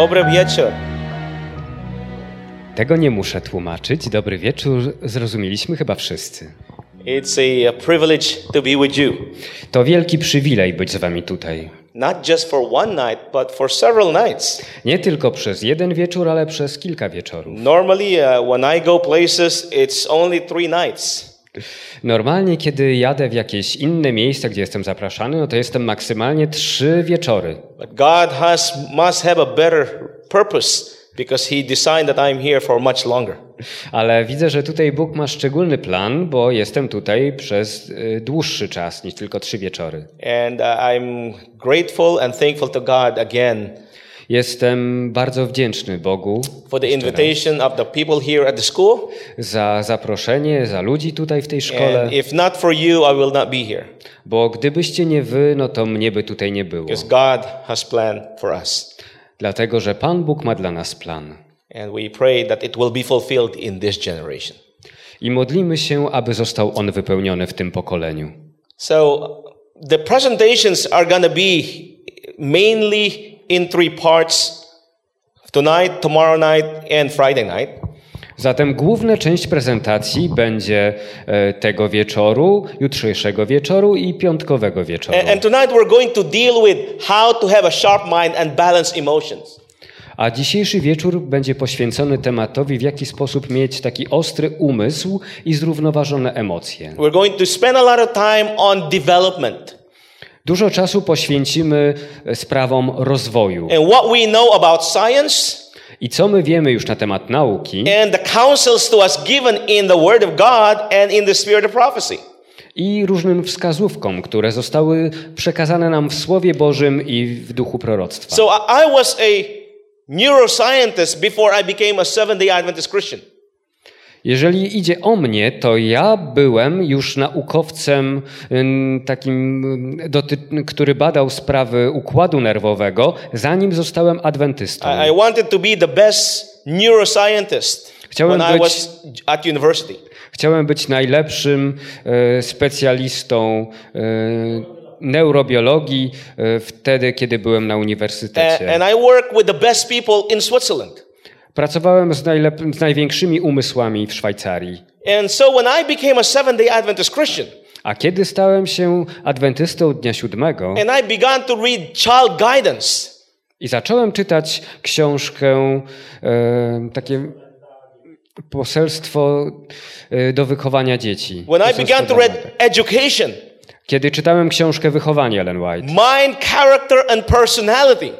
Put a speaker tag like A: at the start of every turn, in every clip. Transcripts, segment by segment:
A: Dobry wieczór.
B: Tego nie muszę tłumaczyć. Dobry wieczór, zrozumieliśmy chyba wszyscy.
A: It's a privilege to be with you.
B: To wielki przywilej być z wami tutaj.
A: Not just for one night, but for several nights.
B: Nie tylko przez jeden wieczór, ale przez kilka wieczorów.
A: Normally, uh, when I go places, it's only three nights.
B: Normalnie, kiedy jadę w jakieś inne miejsca, gdzie jestem zapraszany, no to jestem maksymalnie trzy wieczory.
A: But God has must have a better purpose because He designed that I'm here for much longer.
B: Ale widzę, że tutaj Bóg ma szczególny plan, bo jestem tutaj przez y, dłuższy czas niż tylko trzy wieczory.
A: And uh, I'm grateful and thankful to God again
B: Jestem bardzo wdzięczny Bogu
A: for the invitation of the people here at the school.
B: za zaproszenie, za ludzi tutaj w tej szkole,
A: And if not for you, I will not be here
B: bo gdybyście nie wy, no to mnie by tutaj nie było.
A: because God has planned for us.
B: Dlatego, że Pan Bóg ma dla nas plan.
A: And we pray that it will be fulfilled in this generation.
B: I modlimy się, aby został on wypełniony w tym pokoleniu.
A: So the presentations are going to be mainly in three parts tonight, tomorrow night, and Friday night.
B: Zatem główna część prezentacji będzie e, tego wieczoru, jutrzejszego wieczoru i piątkowego wieczoru.
A: And, and tonight we're going to deal with how to have a sharp mind and balance emotions.
B: A dzisiejszy wieczór będzie poświęcony tematowi, w jaki sposób mieć taki ostry umysł i zrównoważone emocje.
A: We're going to spend a lot of time on development
B: Dużo czasu poświęcimy e, sprawom rozwoju.
A: and what we know about science
B: I co my wiemy już na temat nauki
A: and the counsels to us given in the Word of God and in the Spirit of prophecy.
B: i różnym wskazówkom, które zostały przekazane nam w Słowie Bożym i w duchu proroctwa.
A: So I, was a neuroscientist before I became a Seventh day Adventist Christian.
B: Jeżeli idzie o mnie, to ja byłem już naukowcem takim, który badał sprawy układu nerwowego, zanim zostałem adwentystą.
A: I, I wanted to be the best neuroscientist
B: Chciałem
A: when I
B: być-
A: was at university.
B: Chciałem być najlepszym e, specjalistą e, neurobiologii e, wtedy, kiedy byłem na uniwersytecie.
A: and I work with the best people in Switzerland.
B: Pracowałem z, najlep- z największymi umysłami w Szwajcarii.
A: And so when I became a Seventh day Adventist Christian,
B: A kiedy stałem się adwentystą Dnia Siódmego
A: and I began to read child guidance,
B: i zacząłem czytać książkę, e, takie poselstwo e, do wychowania dzieci.
A: when I began to read education,
B: Kiedy czytałem książkę Wychowanie Ellen White,
A: mind, character, and personality,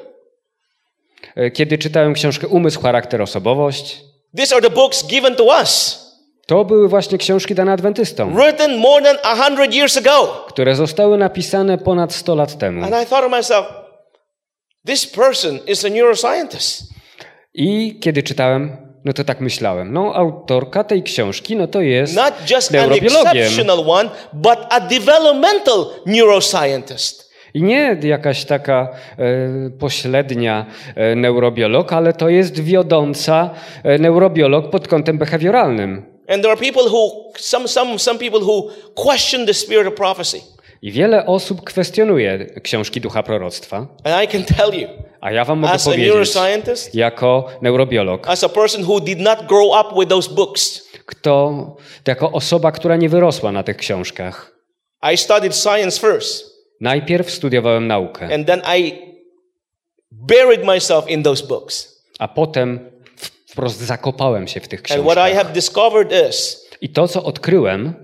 B: kiedy czytałem książkę Umysł, charakter, osobowość,
A: these are the books given to us,
B: to były właśnie książki dane adwentystom,
A: written more than a hundred years ago.
B: które zostały napisane ponad 100 lat temu.
A: And I thought to myself, this person is a neuroscientist.
B: I kiedy czytałem, no to tak myślałem, no autorka tej książki, no to jest
A: Not just an exceptional one, but a developmental neuroscientist.
B: I nie jakaś taka e, pośrednia e, neurobiolog, ale to jest wiodąca e, neurobiolog pod kątem behawioralnym.
A: And there are people who, some, some, some people who question the spirit of prophecy.
B: I wiele osób kwestionuje książki ducha proroctwa,
A: And I can tell you,
B: a ja wam mogę
A: as
B: powiedzieć, jako neurobiolog,
A: as a person who did not grow up with those books,
B: kto, jako osoba, która nie wyrosła na tych książkach,
A: I studied science first.
B: Najpierw studiowałem naukę,
A: And then I buried myself in those books.
B: a potem wprost zakopałem się w tych
A: And what I
B: książkach.
A: have discovered is
B: I to, co odkryłem,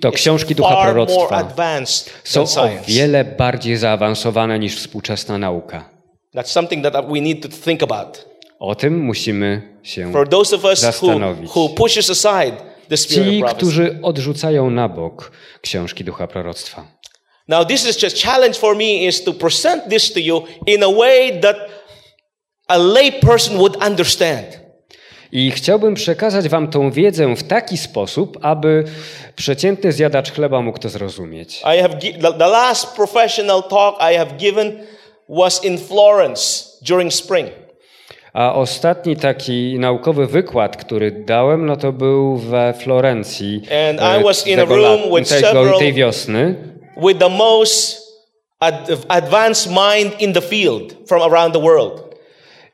B: To książki ducha proroctwa są o wiele bardziej zaawansowane niż współczesna nauka. O tym musimy się zastanowić. Ci, którzy odrzucają na bok książki ducha proroctwa.
A: Now, this is just challenge for me is to present this to you in a way that a lay person would understand.
B: I chciałbym przekazać wam tą wiedzę w taki sposób, aby przeciętny zjadacz chleba mógł to zrozumieć.
A: I have the, last professional talk I have given was in Florence during spring.
B: A ostatni taki naukowy wykład, który dałem, no to był we Florencji.
A: And
B: e,
A: I was in a room with several-
B: tej wiosny.
A: With the most ad- advanced mind in the field from around the world.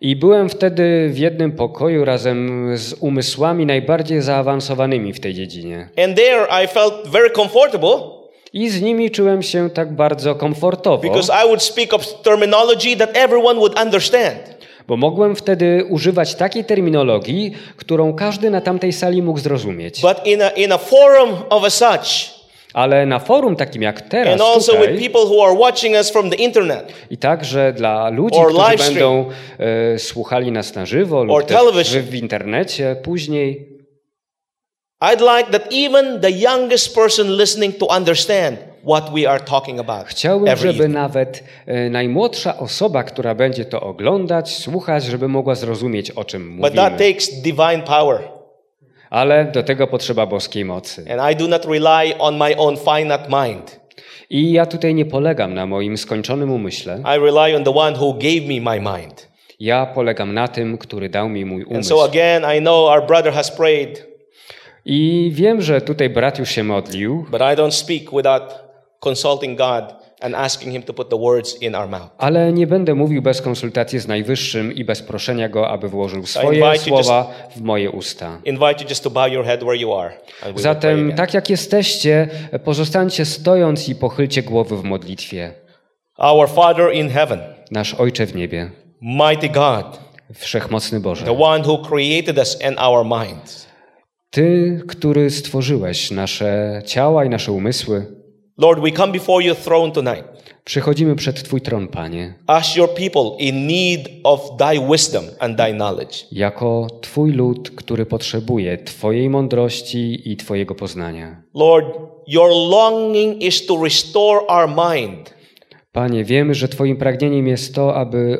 B: I byłem wtedy w jednym pokoju razem z umysłami najbardziej zaawansowanymi w tej dziedzinie.
A: And there I felt very comfortable
B: I z nimi czułem się tak bardzo komfortowo,
A: because I would speak of terminology that everyone would understand.
B: bo mogłem wtedy używać takiej terminologii, którą każdy na tamtej sali mógł zrozumieć.
A: But in a, in a forum of a such,
B: Ale na forum takim jak teraz
A: and also with
B: tutaj,
A: people who are watching us from the internet,
B: i także dla ludzi,
A: Or
B: którzy
A: live
B: będą e, słuchali nas na żywo lub też
A: television.
B: w, internecie później,
A: I'd like that even the youngest person listening to understand what we are talking about.
B: Chciałbym, żeby
A: evening.
B: nawet e, najmłodsza osoba, która będzie to oglądać, słuchać, żeby mogła zrozumieć, o czym
A: But that
B: mówimy.
A: takes divine power.
B: Ale do tego potrzeba boskiej mocy.
A: And I do not rely on my own finite mind.
B: I ja tutaj nie polegam na moim skończonym umyśle.
A: I rely on the one who gave me my mind.
B: Ja polegam na tym, który dał mi mój
A: And
B: umysł.
A: so again, I know our brother has prayed,
B: I wiem, że tutaj brat już się modlił,
A: but I don't speak without consulting God
B: ale nie będę mówił bez konsultacji z Najwyższym i bez proszenia Go, aby włożył swoje słowa w moje usta.
A: Invite you just to bow your head where you are. And we will pray
B: Zatem, tak jak jesteście, pozostańcie stojąc i pochylcie głowy w modlitwie.
A: Our Father in heaven,
B: Nasz Ojcze w niebie,
A: mighty God,
B: Wszechmocny Boże,
A: the one who created us and our minds.
B: Ty, który stworzyłeś nasze ciała i nasze umysły,
A: Lord, we come before your throne tonight
B: przychodzimy przed Twój tron, Panie,
A: as your people in need of thy wisdom and thy knowledge.
B: jako Twój lud, który potrzebuje Twojej mądrości i Twojego poznania.
A: Lord, your longing is to restore our mind
B: Panie, wiemy, że Twoim pragnieniem jest to, aby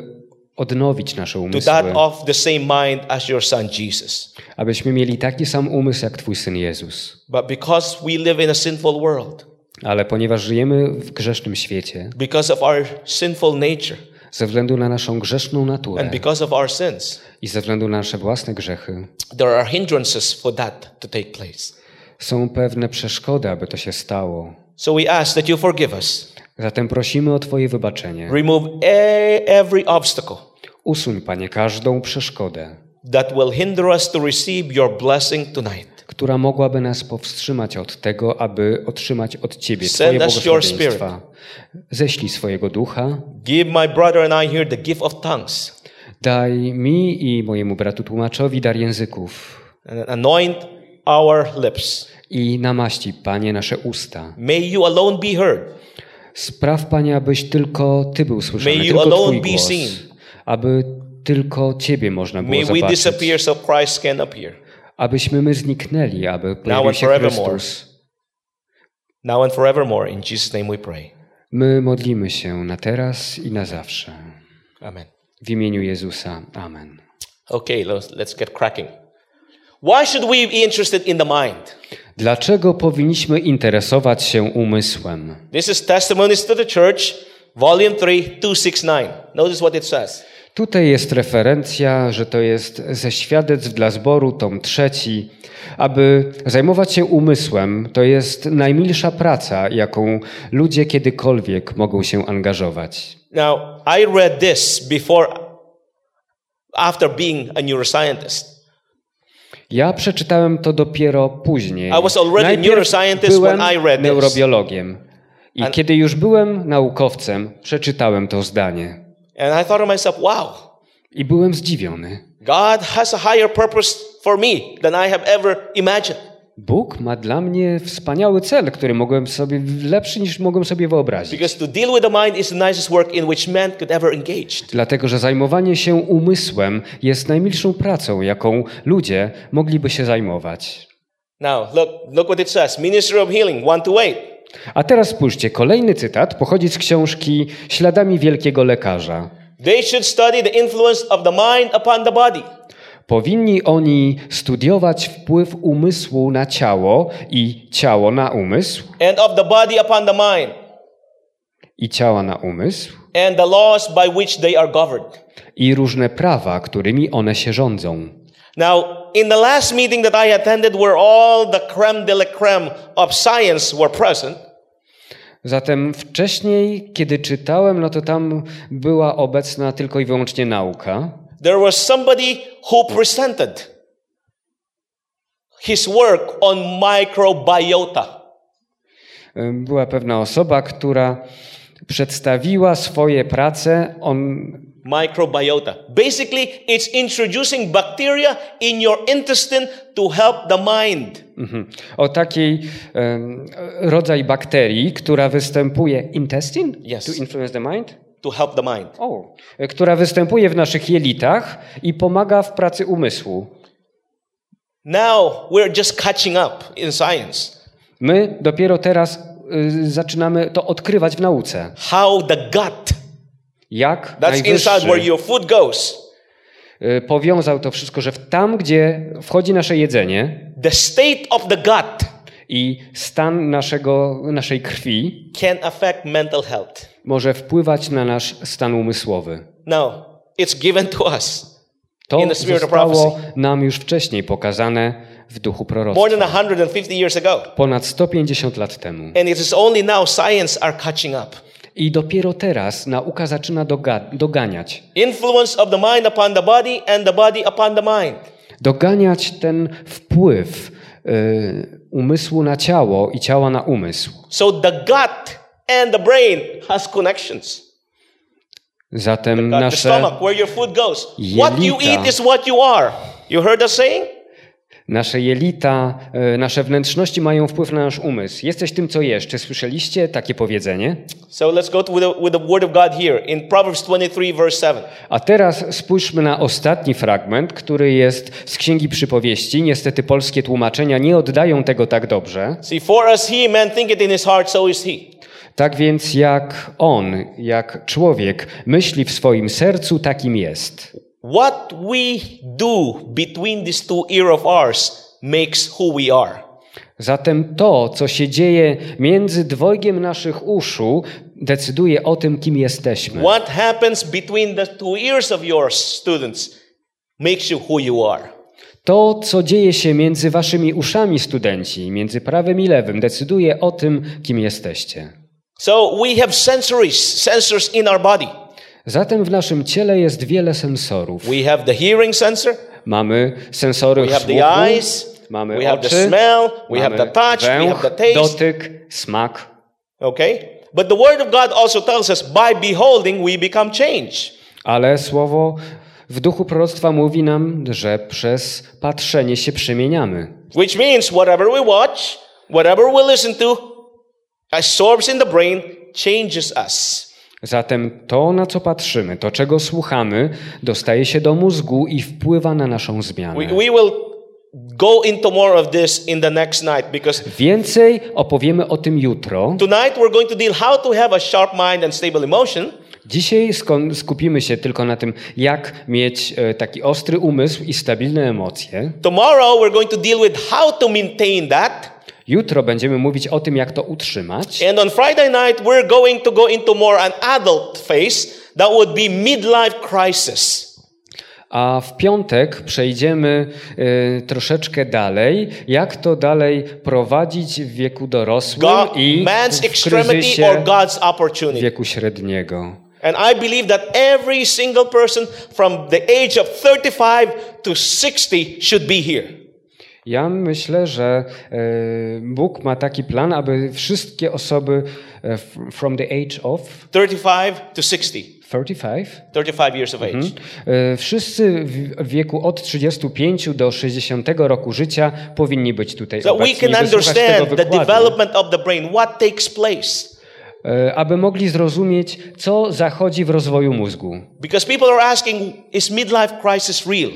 B: odnowić nasze
A: to
B: umysły,
A: that of the same mind as your son Jesus.
B: abyśmy mieli taki sam umysł jak Twój Syn Jezus.
A: But because we live in a sinful world,
B: Ale ponieważ żyjemy w grzesznym świecie,
A: because of our sinful nature,
B: ze względu na naszą grzeszną naturę
A: and because of our sins,
B: i ze względu na nasze własne grzechy,
A: there are hindrances for that to take place.
B: są pewne przeszkody, aby to się stało.
A: So we ask that you forgive us,
B: Zatem prosimy o Twoje wybaczenie.
A: remove e- every obstacle
B: Usuń, Panie, każdą przeszkodę,
A: that will hinder us to receive your blessing tonight.
B: która mogłaby nas powstrzymać od tego, aby otrzymać od Ciebie
A: Send
B: Twoje
A: us your
B: błogosławieństwa. Ześlij swojego ducha,
A: Give my brother and I here the gift of tongues
B: daj mi i mojemu bratu tłumaczowi dar języków
A: and anoint our lips.
B: i namaści, Panie, nasze usta.
A: May you alone be heard.
B: Spraw, Panie, abyś tylko Ty był słyszany,
A: May you
B: tylko
A: alone
B: Twój
A: be
B: głos,
A: seen.
B: aby tylko Ciebie można było
A: May we
B: zobaczyć,
A: disappear so Christ can appear.
B: abyśmy my zniknęli, aby pojawił się. Chrystus.
A: Now and forevermore. In Jesus' name we pray.
B: My modlimy się na teraz i na zawsze.
A: Amen.
B: W imieniu Jezusa. Amen.
A: Okay, let's, let's get cracking. Why should we be interested in the mind?
B: Dlaczego powinniśmy interesować się umysłem?
A: This is Testimonies to the Church, Volume 3, 269. Notice what it says.
B: Tutaj jest referencja, że to jest ze świadectw dla zboru, tom trzeci. Aby zajmować się umysłem, to jest najmilsza praca, jaką ludzie kiedykolwiek mogą się angażować.
A: Now, I read this before, after being a neuroscientist.
B: Ja przeczytałem to dopiero później.
A: I was already
B: Najpierw
A: neuroscientist
B: byłem
A: when I read this.
B: neurobiologiem. I
A: And-
B: kiedy już byłem naukowcem, przeczytałem to zdanie.
A: And I thought to myself, wow,
B: I byłem zdziwiony.
A: God has a higher purpose for me than I have ever imagined.
B: Bóg ma dla mnie wspaniały cel, który mogłem sobie, lepszy niż mogłem sobie wyobrazić.
A: Because to deal with the mind is the nicest work in which man could ever engage.
B: Dlatego, że zajmowanie się umysłem jest najmilszą pracą, jaką ludzie mogliby się zajmować.
A: Now, look, look what it says. Ministry of Healing, 1 to 8.
B: A teraz spójrzcie, kolejny cytat pochodzi z książki Śladami Wielkiego Lekarza.
A: They should study the influence of the mind upon the body.
B: Powinni oni studiować wpływ umysłu na ciało i ciało na umysł
A: and of the body upon the mind,
B: i ciała na umysł
A: and the laws by which they are governed.
B: i różne prawa, którymi one się rządzą.
A: Now, in the last meeting that I attended, where all the creme de la creme of science were present,
B: Zatem wcześniej, kiedy czytałem, no to tam była obecna tylko i wyłącznie nauka.
A: there was somebody who presented his work on microbiota.
B: Była pewna osoba, która przedstawiła swoje prace o
A: Microbiota. Basically, it's introducing bacteria in your intestine to help the mind.
B: Mhm. O takiej em, rodzaj bakterii, która występuje intestine
A: Yes.
B: to influence the mind.
A: To help the mind.
B: O, która występuje w naszych jelitach i pomaga w pracy umysłu.
A: Now we're just catching up in science.
B: My dopiero teraz zaczynamy to odkrywać w nauce.
A: How the gut,
B: Jak
A: that's inside where your food goes,
B: y, powiązał to wszystko, że w- tam, gdzie wchodzi nasze jedzenie
A: the state of the gut
B: i stan naszego, naszej krwi
A: can affect mental health.
B: może wpływać na nasz stan umysłowy.
A: Now, it's given to us
B: To
A: In the spirit of
B: zostało
A: prophecy.
B: nam już wcześniej pokazane w duchu proroctwa.
A: 150 years ago.
B: Ponad 150 lat temu.
A: And it is only now science are catching up.
B: I dopiero teraz nauka zaczyna doga- doganiać.
A: Influence of the mind upon the body and the body upon the mind.
B: Doganiać ten wpływ y, umysłu na ciało i ciała na umysł.
A: So the gut and the brain has connections.
B: Zatem nasze, Jelita. Nasze jelita, y, nasze wnętrzności mają wpływ na nasz umysł. Jesteś tym, co jesz. Czy słyszeliście takie powiedzenie?
A: So let's go with the, with the word of God here in Proverbs 23, verse 7.
B: A teraz spójrzmy na ostatni fragment, który jest z Księgi Przypowieści. Niestety polskie tłumaczenia nie oddają tego tak dobrze.
A: See, for as he man thinketh in his heart, so is he.
B: Tak więc jak on, jak człowiek myśli w swoim sercu, takim jest.
A: What we do between these two ear of ours makes who we are.
B: Zatem to, co się dzieje między dwojgiem naszych uszu, decyduje o tym, kim jesteśmy.
A: What happens between the two ears of yours, students, makes you who you are.
B: To, co dzieje się między waszymi uszami, studenci, między prawym i lewym, decyduje o tym, kim jesteście.
A: So we have sensories, sensors in our body.
B: Zatem w naszym ciele jest wiele sensorów.
A: We have the hearing sensor,
B: Mamy sensory
A: we have the eyes,
B: mamy
A: we have the
B: oczy,
A: smell, we have
B: mamy
A: the touch, we have
B: węch,
A: the taste.
B: dotyk, smak.
A: Okay? But the Word of God also tells us by beholding we become changed.
B: Ale słowo w duchu proroctwa mówi nam, że przez patrzenie się przemieniamy.
A: Which means whatever we watch, whatever we listen to, absorbs in the brain, changes us.
B: Zatem to, na co patrzymy, to, czego słuchamy, dostaje się do mózgu i wpływa na naszą zmianę.
A: We, we will go into more of this in the next night because
B: Więcej opowiemy o tym jutro.
A: tonight we're going to deal how to have a sharp mind and stable emotion.
B: Dzisiaj skon- skupimy się tylko na tym, jak mieć e, taki ostry umysł i stabilne emocje.
A: Tomorrow we're going to deal with how to maintain that.
B: Jutro będziemy mówić o tym, jak to utrzymać.
A: And on Friday night we're going to go into more an adult phase that would be midlife crisis.
B: A w piątek przejdziemy e, troszeczkę dalej, jak to dalej prowadzić w wieku dorosłym
A: God,
B: i w
A: extremity
B: kryzysie
A: or God's opportunity.
B: wieku średniego.
A: And I believe that every single person from the age of 35 to 60 should be here.
B: Ja myślę, że e, Bóg ma taki plan, aby wszystkie osoby e, from the age of
A: 35 to 60.
B: 35,
A: 35 years of age.
B: e, wszyscy w wieku od 35 do 60 roku życia powinni być tutaj
A: So we
B: obecni,
A: can understand the development of the brain, what takes place.
B: aby mogli zrozumieć, co zachodzi w rozwoju mózgu.
A: Because people are asking, is midlife crisis real?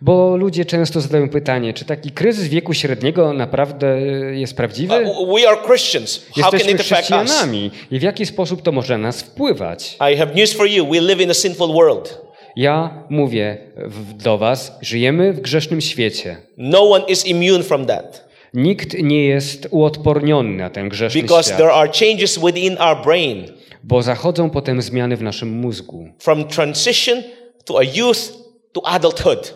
B: Bo ludzie często zadają pytanie, czy taki kryzys wieku średniego naprawdę jest prawdziwy?
A: Uh, we are Christians. How can
B: Jesteśmy
A: it affect us?
B: chrześcijanami i w jaki sposób to może na nas wpływać?
A: I have news for you. We live in a sinful world.
B: Ja mówię do Was, żyjemy w grzesznym świecie.
A: No one is immune from that
B: Nikt nie jest uodporniony na ten grzeszny
A: because
B: świat,
A: there are changes within our brain
B: bo zachodzą potem zmiany w naszym mózgu.
A: from transition to a youth to adulthood,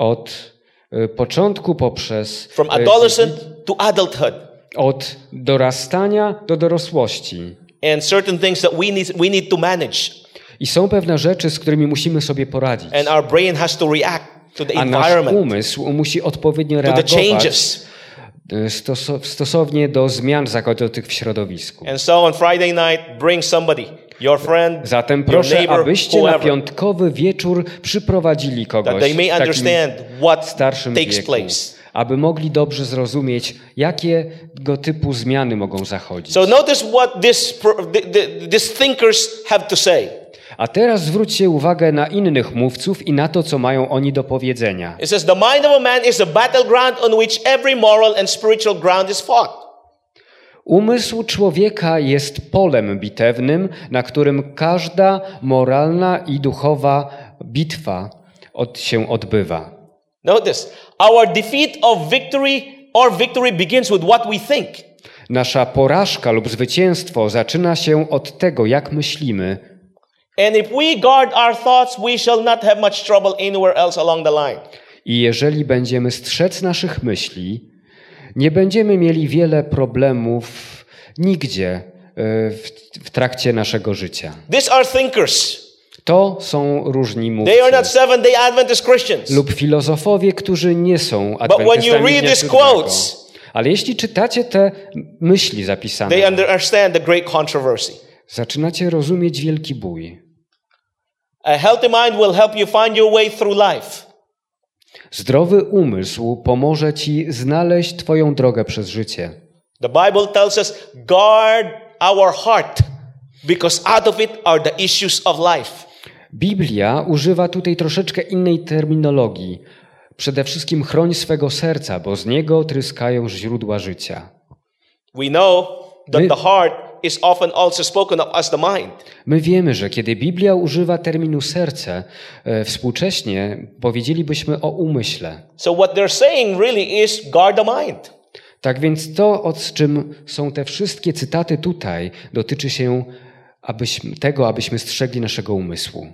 B: Od y, początku poprzez
A: from
B: y,
A: adolescent to adulthood.
B: od dorastania do dorosłości.
A: And certain things that we need, we need to manage.
B: I są pewne rzeczy, z którymi musimy sobie poradzić.
A: And our brain has to react to the
B: A nasz
A: environment,
B: umysł musi odpowiednio
A: to the
B: reagować
A: changes.
B: e, stoso- stosownie do zmian zachodzących w środowisku.
A: And so on Friday night, bring somebody, friend,
B: Zatem proszę,
A: neighbor,
B: abyście na
A: whoever,
B: piątkowy wieczór przyprowadzili kogoś w takim starszym wieku,
A: place.
B: aby mogli dobrze zrozumieć, jakiego typu zmiany mogą zachodzić.
A: So notice what this, thinkers have to say.
B: A teraz zwróćcie uwagę na innych mówców i na to, co mają oni do powiedzenia.
A: It says, The mind of a man is a battleground on which every moral and spiritual ground is fought.
B: Umysł człowieka jest polem bitewnym, na którym każda moralna i duchowa bitwa od, się odbywa.
A: Notice, our defeat of victory or victory begins with what we think.
B: Nasza porażka lub zwycięstwo zaczyna się od tego, jak myślimy,
A: And if we guard our thoughts, we shall not have much trouble anywhere else along the line.
B: i jeżeli będziemy strzec naszych myśli, nie będziemy mieli wiele problemów nigdzie e, w, w trakcie naszego życia.
A: These are thinkers.
B: To są różni mówcy.
A: They are not Seventh day Adventist Christians.
B: lub filozofowie, którzy nie są
A: when you
B: adwentystami
A: read
B: dnia
A: these
B: siódmego.
A: quotes-
B: Ale jeśli czytacie te myśli zapisane,
A: They understand the great controversy.
B: zaczynacie rozumieć wielki bój.
A: A healthy mind will help you find your way through life.
B: Zdrowy umysł pomoże ci znaleźć twoją drogę przez życie.
A: The Bible tells us, guard our heart, because out of it are the issues of life.
B: Biblia używa tutaj troszeczkę innej terminologii. Przede wszystkim chroń swego serca, bo z niego tryskają źródła życia.
A: We know that the heart is often also spoken of as the mind.
B: My wiemy, że kiedy Biblia używa terminu serce, e, współcześnie powiedzielibyśmy o umyśle.
A: So what they're saying really is guard the mind.
B: Tak więc to, o czym są te wszystkie cytaty tutaj, dotyczy się abyśmy, tego, abyśmy strzegli naszego umysłu.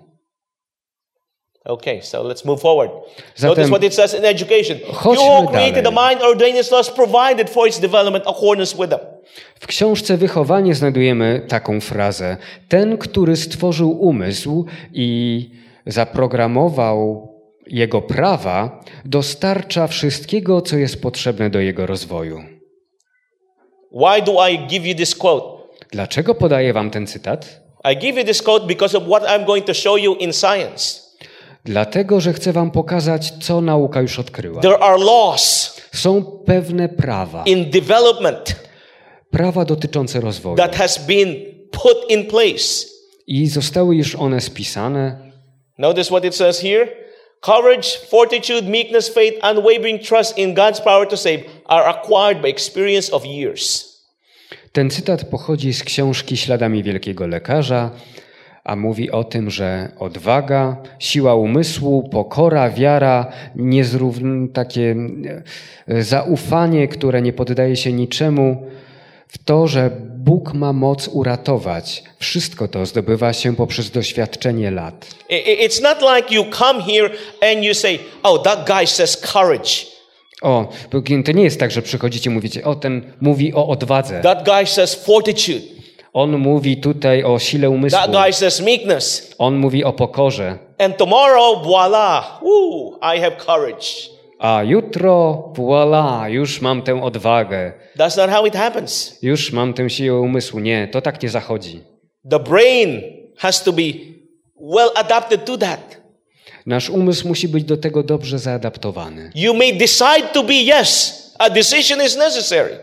A: Okay, so let's move forward.
B: Zatem-
A: Notice what it says in education. You who created the
B: dalej.
A: mind ordained its laws provided for its development accordance with them.
B: W książce Wychowanie znajdujemy taką frazę: Ten, który stworzył umysł i zaprogramował jego prawa, dostarcza wszystkiego, co jest potrzebne do jego rozwoju.
A: Why do I give you this quote?
B: Dlaczego podaję wam ten cytat?
A: I give you this quote because of what I'm going to show you in science.
B: Dlatego, że chcę wam pokazać, co nauka już odkryła.
A: There are laws
B: Są pewne prawa,
A: in development
B: prawa dotyczące rozwoju.
A: that has been put in place.
B: I zostały już one spisane.
A: Notice what it says here. Courage, fortitude, meekness, faith, unwavering trust in God's power to save are acquired by experience of years.
B: Ten cytat pochodzi z książki Śladami Wielkiego Lekarza, a mówi o tym, że odwaga, siła umysłu, pokora, wiara, niezrówn... takie e, zaufanie, które nie poddaje się niczemu, w to, że Bóg ma moc uratować. Wszystko to zdobywa się poprzez doświadczenie lat.
A: It's not like you come here and you say, oh, that guy says courage.
B: O, to nie jest tak, że przychodzicie i mówicie, o, ten mówi o odwadze.
A: That guy says fortitude.
B: On mówi tutaj o sile umysłu.
A: That guy says meekness.
B: On mówi o pokorze.
A: And tomorrow, voila, woo, I have courage.
B: A jutro, voila, już mam tę odwagę.
A: That's not how it happens.
B: Już mam tę siłę umysłu. Nie, to tak nie zachodzi.
A: The brain has to be well adapted to that.
B: Nasz umysł musi być do tego dobrze zaadaptowany.
A: You may decide to be yes. A decision is necessary.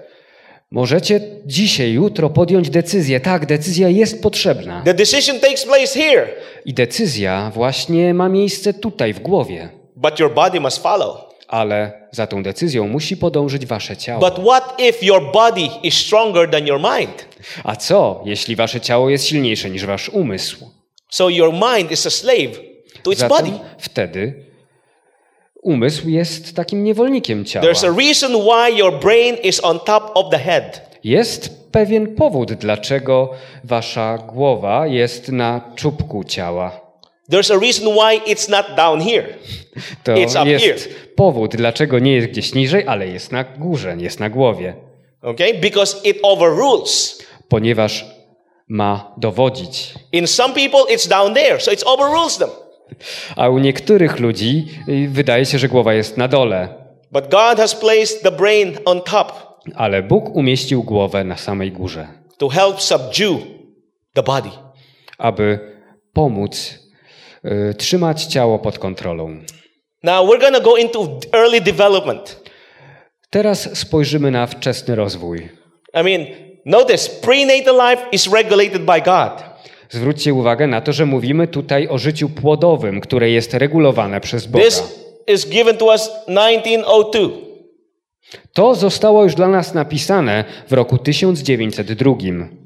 B: Możecie dzisiaj, jutro podjąć decyzję. Tak, decyzja jest potrzebna.
A: The decision takes place here,
B: I decyzja właśnie ma miejsce tutaj, w głowie.
A: but your body must follow.
B: Ale za tą decyzją musi podążyć wasze ciało.
A: But what if your body is stronger than your mind?
B: A co, jeśli wasze ciało jest silniejsze niż wasz umysł?
A: So your mind is a slave to its
B: Zatem
A: body.
B: wtedy umysł jest takim niewolnikiem ciała.
A: There's a reason why your brain is on top of the head.
B: Jest pewien powód, dlaczego wasza głowa jest na czubku ciała.
A: There's a reason why it's not down here.
B: To
A: It's up
B: jest
A: here.
B: powód, dlaczego nie jest gdzieś niżej, ale jest na górze, jest na głowie.
A: Okay? Because it overrules.
B: Ponieważ ma dowodzić.
A: In some people, it's down there, so it overrules them.
B: A u niektórych ludzi y, wydaje się, że głowa jest na dole.
A: But God has placed the brain on top
B: Ale Bóg umieścił głowę na samej górze,
A: to help subdue the body.
B: aby pomóc trzymać ciało pod kontrolą.
A: Now we're to go into early development.
B: Teraz spojrzymy na wczesny rozwój.
A: I mean, notice prenatal life is regulated by God.
B: Zwróćcie uwagę na to, że mówimy tutaj o życiu płodowym, które jest regulowane przez Boga.
A: This is given to us 1902.
B: To zostało już dla nas napisane w roku 1902.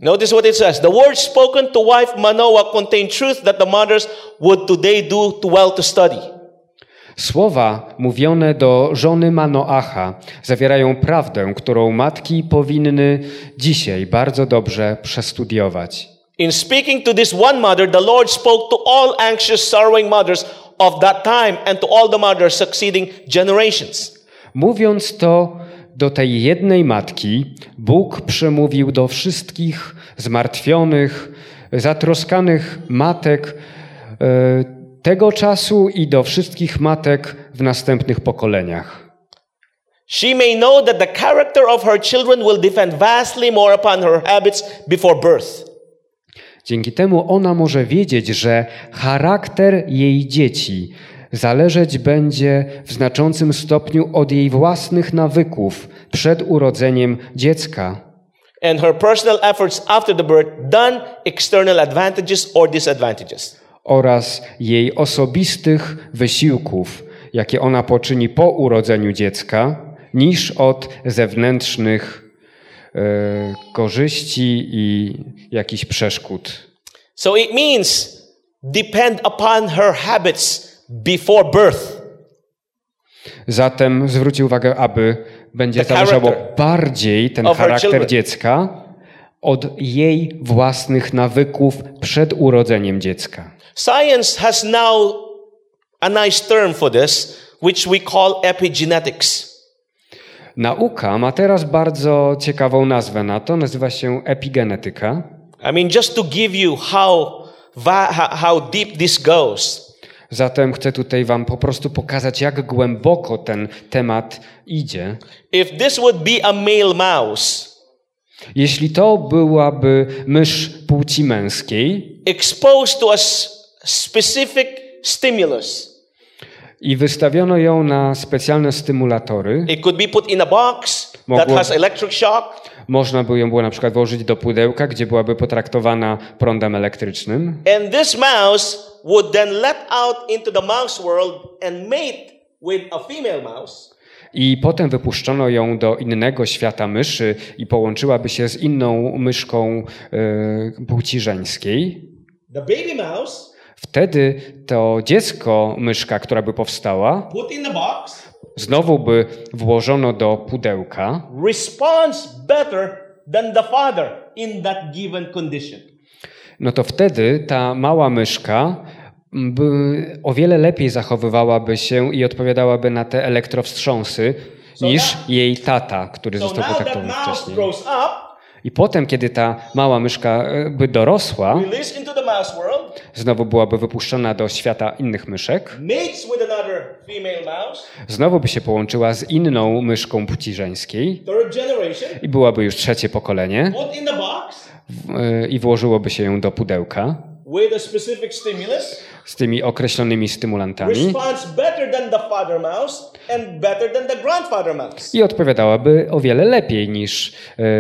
A: Notice what it says. The words spoken to wife Manoah contain truth that the mothers would today do well to study.
B: Słowa mówione do żony Manoacha zawierają prawdę, którą matki powinny dzisiaj bardzo dobrze przestudiować.
A: In speaking to this one mother, the Lord spoke to all anxious, sorrowing mothers of that time and to all the mothers succeeding generations.
B: Mówiąc to do tej jednej matki, Bóg przemówił do wszystkich zmartwionych, zatroskanych matek e, tego czasu i do wszystkich matek w następnych pokoleniach.
A: She may know that the character of her children will depend vastly more upon her habits before birth.
B: Dzięki temu ona może wiedzieć, że charakter jej dzieci zależeć będzie w znaczącym stopniu od jej własnych nawyków przed urodzeniem dziecka
A: and her personal efforts after the birth external advantages or disadvantages.
B: oraz jej osobistych wysiłków, jakie ona poczyni po urodzeniu dziecka, niż od zewnętrznych e, korzyści i jakichś przeszkód.
A: So it means depend upon her habits before birth.
B: Zatem zwróci uwagę, aby będzie
A: character
B: bardziej ten charakter dziecka od jej własnych nawyków przed urodzeniem dziecka.
A: Science has now a nice term for this, which we call epigenetics.
B: Nauka ma teraz bardzo ciekawą nazwę na to, nazywa się epigenetyka.
A: I mean, just to give you how, how deep this goes.
B: Zatem chcę tutaj Wam po prostu pokazać, jak głęboko ten temat idzie.
A: If this would be a male mouse
B: Jeśli to byłaby mysz płci męskiej
A: exposed to a specific stimulus,
B: i wystawiono ją na specjalne stymulatory,
A: it could be put in a box that has electric shock,
B: można by ją było na przykład włożyć do pudełka, gdzie byłaby potraktowana prądem elektrycznym.
A: and this mouse would then let out into the mouse world and mate with a female mouse.
B: I potem wypuszczono ją do innego świata myszy i połączyła się z inną myszką e, płci żeńskiej.
A: The baby mouse
B: Wtedy to dziecko myszka, która by powstała,
A: put in the box
B: znowu by włożono do pudełka
A: responds better than the father in that given condition.
B: no to wtedy ta mała myszka by o wiele lepiej zachowywałaby się i odpowiadałaby na te elektrowstrząsy niż jej tata, który został potraktowany wcześniej. I potem, kiedy ta mała myszka e, by dorosła, znowu byłaby wypuszczona do świata innych myszek, znowu by się połączyła z inną myszką płci żeńskiej i byłaby już trzecie pokolenie. E, i włożyłoby się ją do pudełka z tymi określonymi stymulantami i odpowiadałaby o wiele lepiej niż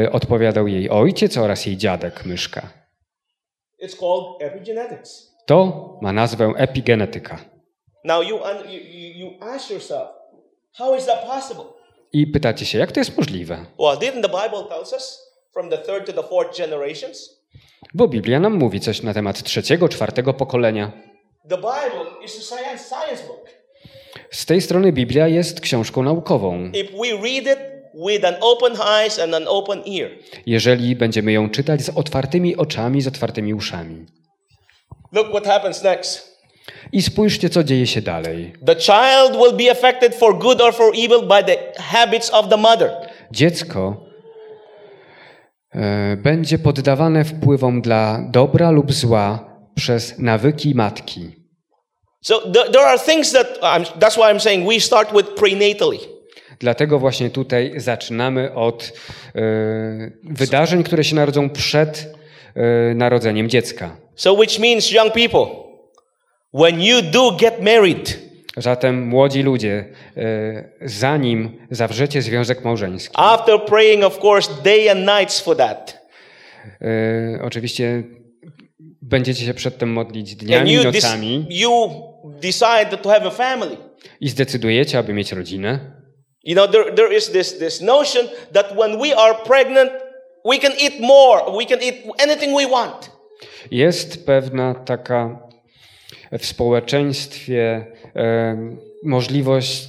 B: e, odpowiadał jej ojciec oraz jej dziadek myszka.
A: It's called epigenetics.
B: To ma nazwę epigenetyka.
A: Now you, un- you, you, you ask yourself, how is that possible?
B: I pytacie się, jak to jest możliwe?
A: Well, didn't the Bible tells us from the third to the fourth generations?
B: Bo Biblia nam mówi coś na temat trzeciego, czwartego pokolenia.
A: The Bible is a science, science book.
B: Z tej strony Biblia jest książką naukową. Jeżeli będziemy ją czytać z otwartymi oczami, z otwartymi uszami.
A: look what happens next.
B: I spójrzcie, co dzieje się dalej.
A: The child will be affected for good or for evil by the habits of the mother.
B: Dziecko e, będzie poddawane wpływom dla dobra lub zła przez nawyki matki.
A: So th- there are things that I'm, that's why I'm saying we start with prenatally.
B: Dlatego właśnie tutaj zaczynamy od e, wydarzeń, które się narodzą przed e, narodzeniem dziecka.
A: So which means young people, when you do get married,
B: Zatem młodzi ludzie, e, zanim zawrzecie związek małżeński,
A: after praying, of course, day and nights for that,
B: e, oczywiście będziecie się przedtem modlić
A: and
B: dniami i
A: you,
B: nocami
A: you decide to have a family,
B: i zdecydujecie, aby mieć rodzinę,
A: you know, there, there is this, this notion that when we are pregnant, we can eat more, we can eat anything we want.
B: Jest pewna taka w społeczeństwie możliwość,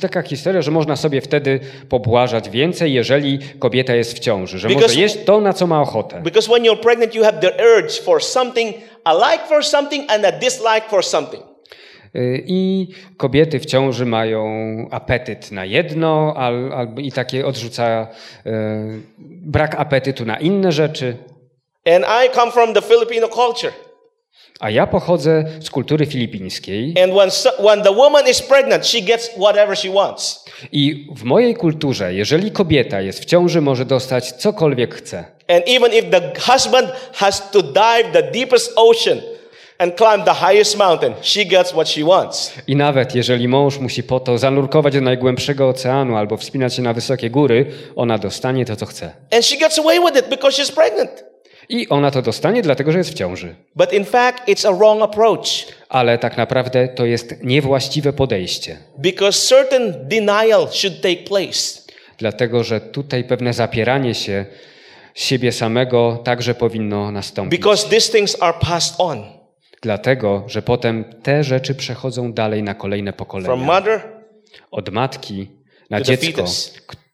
B: taka historia, że można sobie wtedy pobłażać więcej, jeżeli kobieta jest w ciąży, że
A: Because-
B: może jeść to, na co ma ochotę.
A: Because when you're pregnant, you have the urge for something, a like for something and a dislike for something.
B: Y, I kobiety w ciąży mają apetyt na jedno, al, al, i takie odrzuca e, brak apetytu na inne rzeczy.
A: And I come from the Filipino culture.
B: A ja pochodzę z kultury filipińskiej
A: And when, so, when the woman is pregnant, she gets whatever she wants.
B: i w mojej kulturze, jeżeli kobieta jest w ciąży, może dostać cokolwiek chce.
A: And even if the husband has to dive the deepest ocean and climb the highest mountain, she gets what she wants.
B: I nawet jeżeli mąż musi po to zanurkować do najgłębszego oceanu albo wspinać się na wysokie góry, ona dostanie to, co chce.
A: And she gets away with it because she's pregnant.
B: I ona to dostanie, dlatego że jest w ciąży.
A: But in fact, it's a wrong approach
B: Ale tak naprawdę to jest niewłaściwe podejście.
A: because certain denial should take place.
B: Dlatego, że tutaj pewne zapieranie się siebie samego także powinno nastąpić.
A: Because these things are passed on
B: Dlatego, że potem te rzeczy przechodzą dalej na kolejne
A: from
B: pokolenia.
A: mother
B: Od matki na dziecko,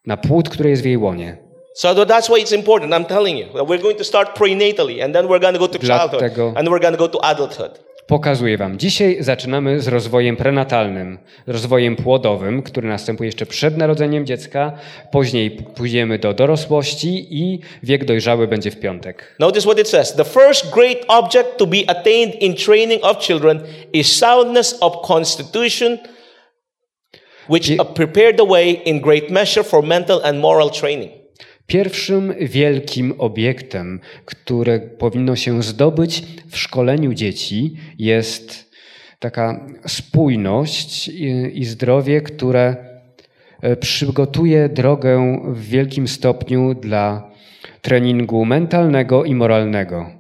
B: na płód, który jest w jej łonie.
A: So tha- that's why it's important. I'm telling you. We're going to start prenatally, and then we're going to go to childhood,
B: Dlatego-
A: and we're going to go to adulthood.
B: Pokazuję Wam. Dzisiaj zaczynamy z rozwojem prenatalnym, rozwojem płodowym, który następuje jeszcze przed narodzeniem dziecka. Później pójdziemy do dorosłości i wiek dojrzały będzie w piątek.
A: Notice what it says. The first great object to be attained in training of children is soundness of constitution, which prepared the way in great measure for mental and moral training.
B: Pierwszym wielkim obiektem, które powinno się zdobyć w szkoleniu dzieci, jest taka spójność i, zdrowie, które e, przygotuje drogę w wielkim stopniu dla treningu mentalnego i moralnego.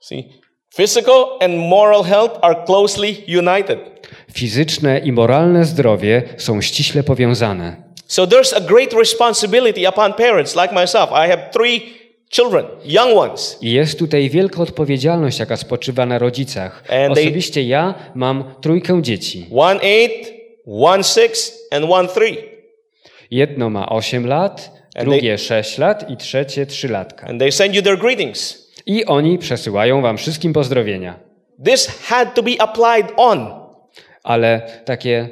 A: See, physical and moral health are closely united.
B: Fizyczne i moralne zdrowie są ściśle powiązane.
A: So there's a great responsibility upon parents like myself. I have three children, young ones.
B: Jest tutaj wielka odpowiedzialność, jaka spoczywa na rodzicach.
A: And they-
B: Osobiście ja mam trójkę dzieci.
A: One eight, one six, and one three.
B: Jedno ma 8 lat,
A: And
B: drugie 6 lat i trzecie 3 latka.
A: And they send you their greetings.
B: I oni przesyłają wam wszystkim pozdrowienia.
A: This had to be applied on.
B: Ale takie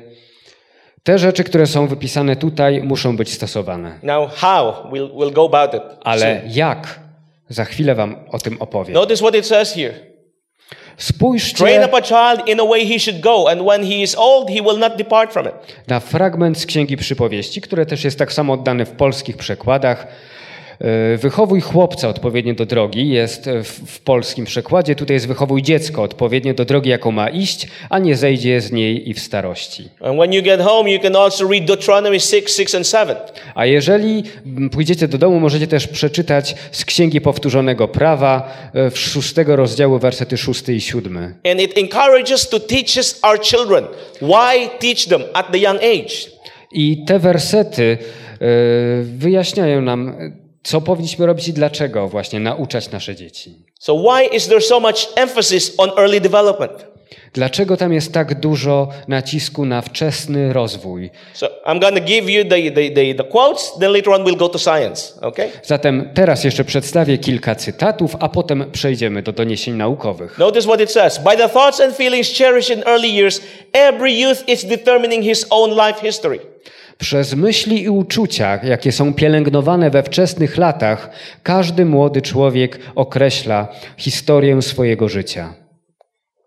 B: te rzeczy, które są wypisane tutaj, muszą być stosowane.
A: Now, how? We'll, we'll go about it.
B: Ale jak? Za chwilę wam o tym opowiem.
A: Notice what it says here. Train
B: Spójrzcie
A: up a child in a way he should go, and when he is old, he will not depart from it.
B: na fragment z Księgi Przypowieści, które też jest tak samo oddany w polskich przekładach. E, Wychowuj chłopca odpowiednio do drogi jest w, w polskim przekładzie. Tutaj jest wychowuj dziecko odpowiednio do drogi, jaką ma iść, a nie zejdzie z niej i w starości.
A: And when you get home, you can also read Deuteronomy 6, 6, and 7.
B: A jeżeli mm, pójdziecie do domu, możecie też przeczytać z Księgi Powtórzonego Prawa e, w szóstego rozdziału wersety szósty i siódmy.
A: And it encourages to teach us our children. Why teach them at the young age?
B: I te wersety e, wyjaśniają nam, e, co powinniśmy robić i dlaczego właśnie nauczać nasze dzieci.
A: So, why is there so much emphasis on early development?
B: Dlaczego tam jest tak dużo nacisku na wczesny rozwój?
A: So, I'm going to give you the, the, the, the quotes, then later on we'll go to science. Okay?
B: Zatem teraz jeszcze przedstawię kilka cytatów, a potem przejdziemy do doniesień naukowych.
A: Notice what it says. By the thoughts and feelings cherished in early years, every youth is determining his own life history.
B: Przez myśli i uczucia, jakie są pielęgnowane we wczesnych latach, każdy młody człowiek określa historię swojego życia.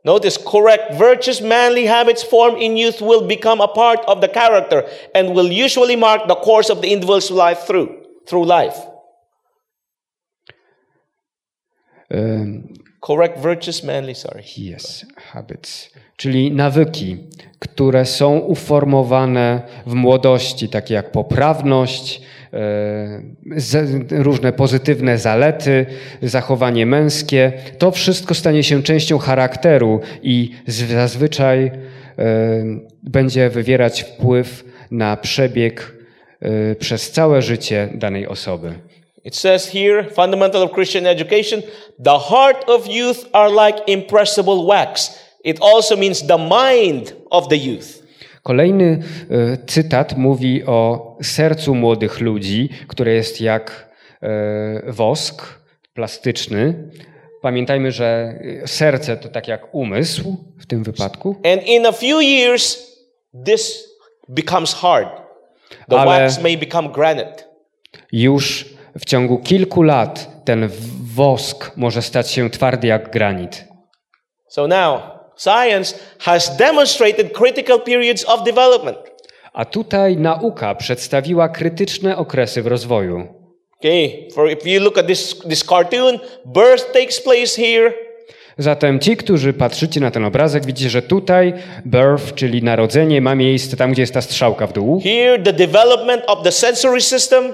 A: Notice correct, virtuous, manly habits formed in youth will become a part of the character and will usually mark the course of the individual's life through through life. Correct, virtuous, manly. Sorry.
B: Yes, habits. Czyli nawyki, które są uformowane w młodości, takie jak poprawność, e, różne pozytywne zalety, zachowanie męskie. To wszystko stanie się częścią charakteru i zazwyczaj e, będzie wywierać wpływ na przebieg e, przez całe życie danej osoby.
A: It says here, fundamental of Christian education, the heart of youth are like impressible wax. It also means the mind of the youth.
B: Kolejny e, cytat mówi o sercu młodych ludzi, które jest jak e, wosk plastyczny. Pamiętajmy, że e, serce to tak jak umysł w tym wypadku,
A: And in a few years, this becomes hard. The
B: Ale-
A: wax may become granite.
B: już w ciągu kilku lat ten wosk może stać się twardy jak granit.
A: So now, science has demonstrated critical periods of development.
B: A tutaj nauka przedstawiła krytyczne okresy w rozwoju.
A: Okay, for if you look at this, this cartoon, birth takes place here,
B: Zatem ci, którzy patrzycie na ten obrazek, widzicie, że tutaj birth, czyli narodzenie, ma miejsce tam, gdzie jest ta strzałka w dół.
A: here the development of the sensory system,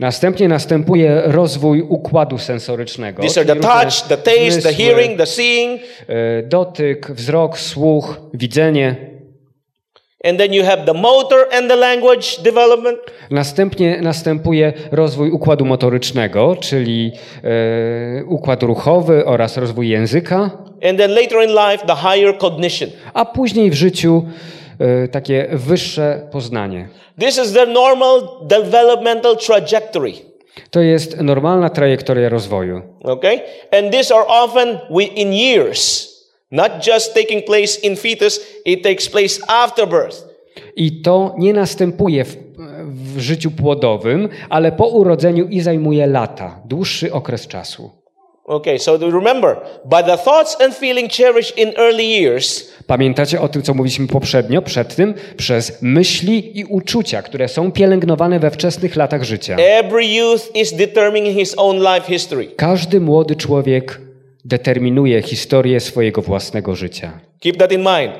B: Następnie następuje rozwój układu sensorycznego.
A: These are the touch, the taste, the hearing, the seeing.
B: e, Dotyk, wzrok, słuch, widzenie.
A: And then you have the motor and the language development.
B: Następnie następuje rozwój układu motorycznego, czyli e, układ ruchowy oraz rozwój języka,
A: And then later in life, the higher cognition.
B: a później w życiu takie wyższe poznanie.
A: This is normal developmental trajectory.
B: To jest normalna trajektoria rozwoju.
A: Okay? And these are often wi- in years, not just taking place in fetus, it takes place after birth.
B: I to nie następuje w, w życiu płodowym, ale po urodzeniu i zajmuje lata, dłuższy okres czasu.
A: Okay, so remember, by the thoughts and feeling cherished in early years,
B: Pamiętacie o tym, co mówiliśmy poprzednio, przed tym? Przez myśli i uczucia, które są pielęgnowane we wczesnych latach życia.
A: every youth is determining his own life history.
B: Każdy młody człowiek determinuje historię swojego własnego życia.
A: Keep that in mind.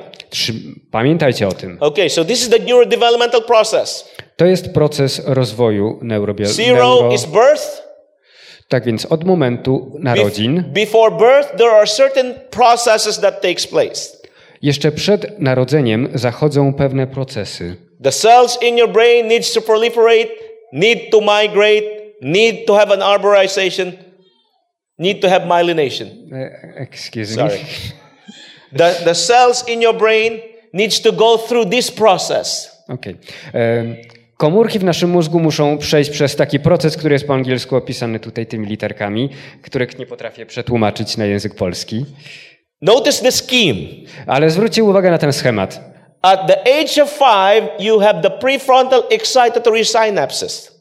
B: Pamiętajcie o tym.
A: Okay, so this is the neurodevelopmental process.
B: To jest proces rozwoju neurobiologicznego.
A: Zero is birth.
B: Tak więc od momentu narodzin,
A: Before birth, there are certain processes that takes place.
B: jeszcze przed narodzeniem zachodzą pewne procesy.
A: The cells in your brain needs to proliferate, need to migrate, need to have an arborization, need to have myelination.
B: E, Excuse
A: Sorry.
B: me.
A: The, the cells in your brain needs to go through this process.
B: Okej. E, Komórki w naszym mózgu muszą przejść przez taki proces, który jest po angielsku opisany tutaj tymi literkami, których nie potrafię przetłumaczyć na język polski.
A: Notice the scheme.
B: Ale zwróćcie uwagę na ten schemat.
A: At the age of five, you have the prefrontal excitatory synapses.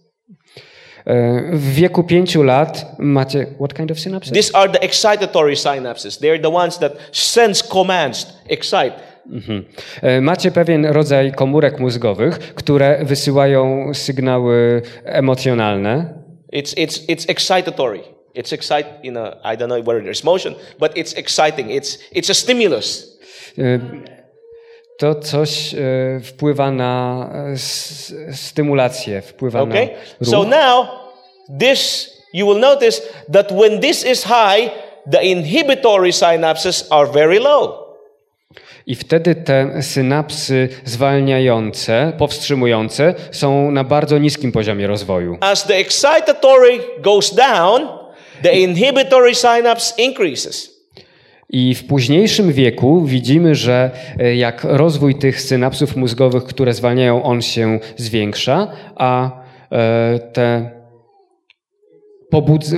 B: E, W wieku pięciu lat macie... What kind of synapses?
A: These are the excitatory synapses. They're the ones that sense commands, excite.
B: Mhm. E, Macie pewien rodzaj komórek mózgowych, które wysyłają sygnały emocjonalne.
A: It's, it's, it's excitatory. It's excite, you know, I don't know whether there's motion, but it's exciting. It's, it's a stimulus.
B: E, To coś e, wpływa na stymulację, wpływa
A: Okay?
B: na ruch.
A: So now, this, you will notice that when this is high, the inhibitory synapses are very low.
B: I wtedy te synapsy zwalniające, powstrzymujące są na bardzo niskim poziomie rozwoju.
A: As the excitatory goes down, the inhibitory synapse increases.
B: I w późniejszym wieku widzimy, że e, jak rozwój tych synapsów mózgowych, które zwalniają, on się zwiększa, a e, te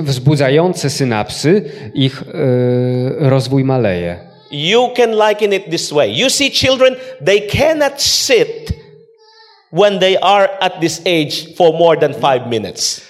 B: wzbudzające synapsy, ich e, rozwój maleje.
A: You can liken it this way. You see children, they cannot sit when they are at this age for more than five minutes.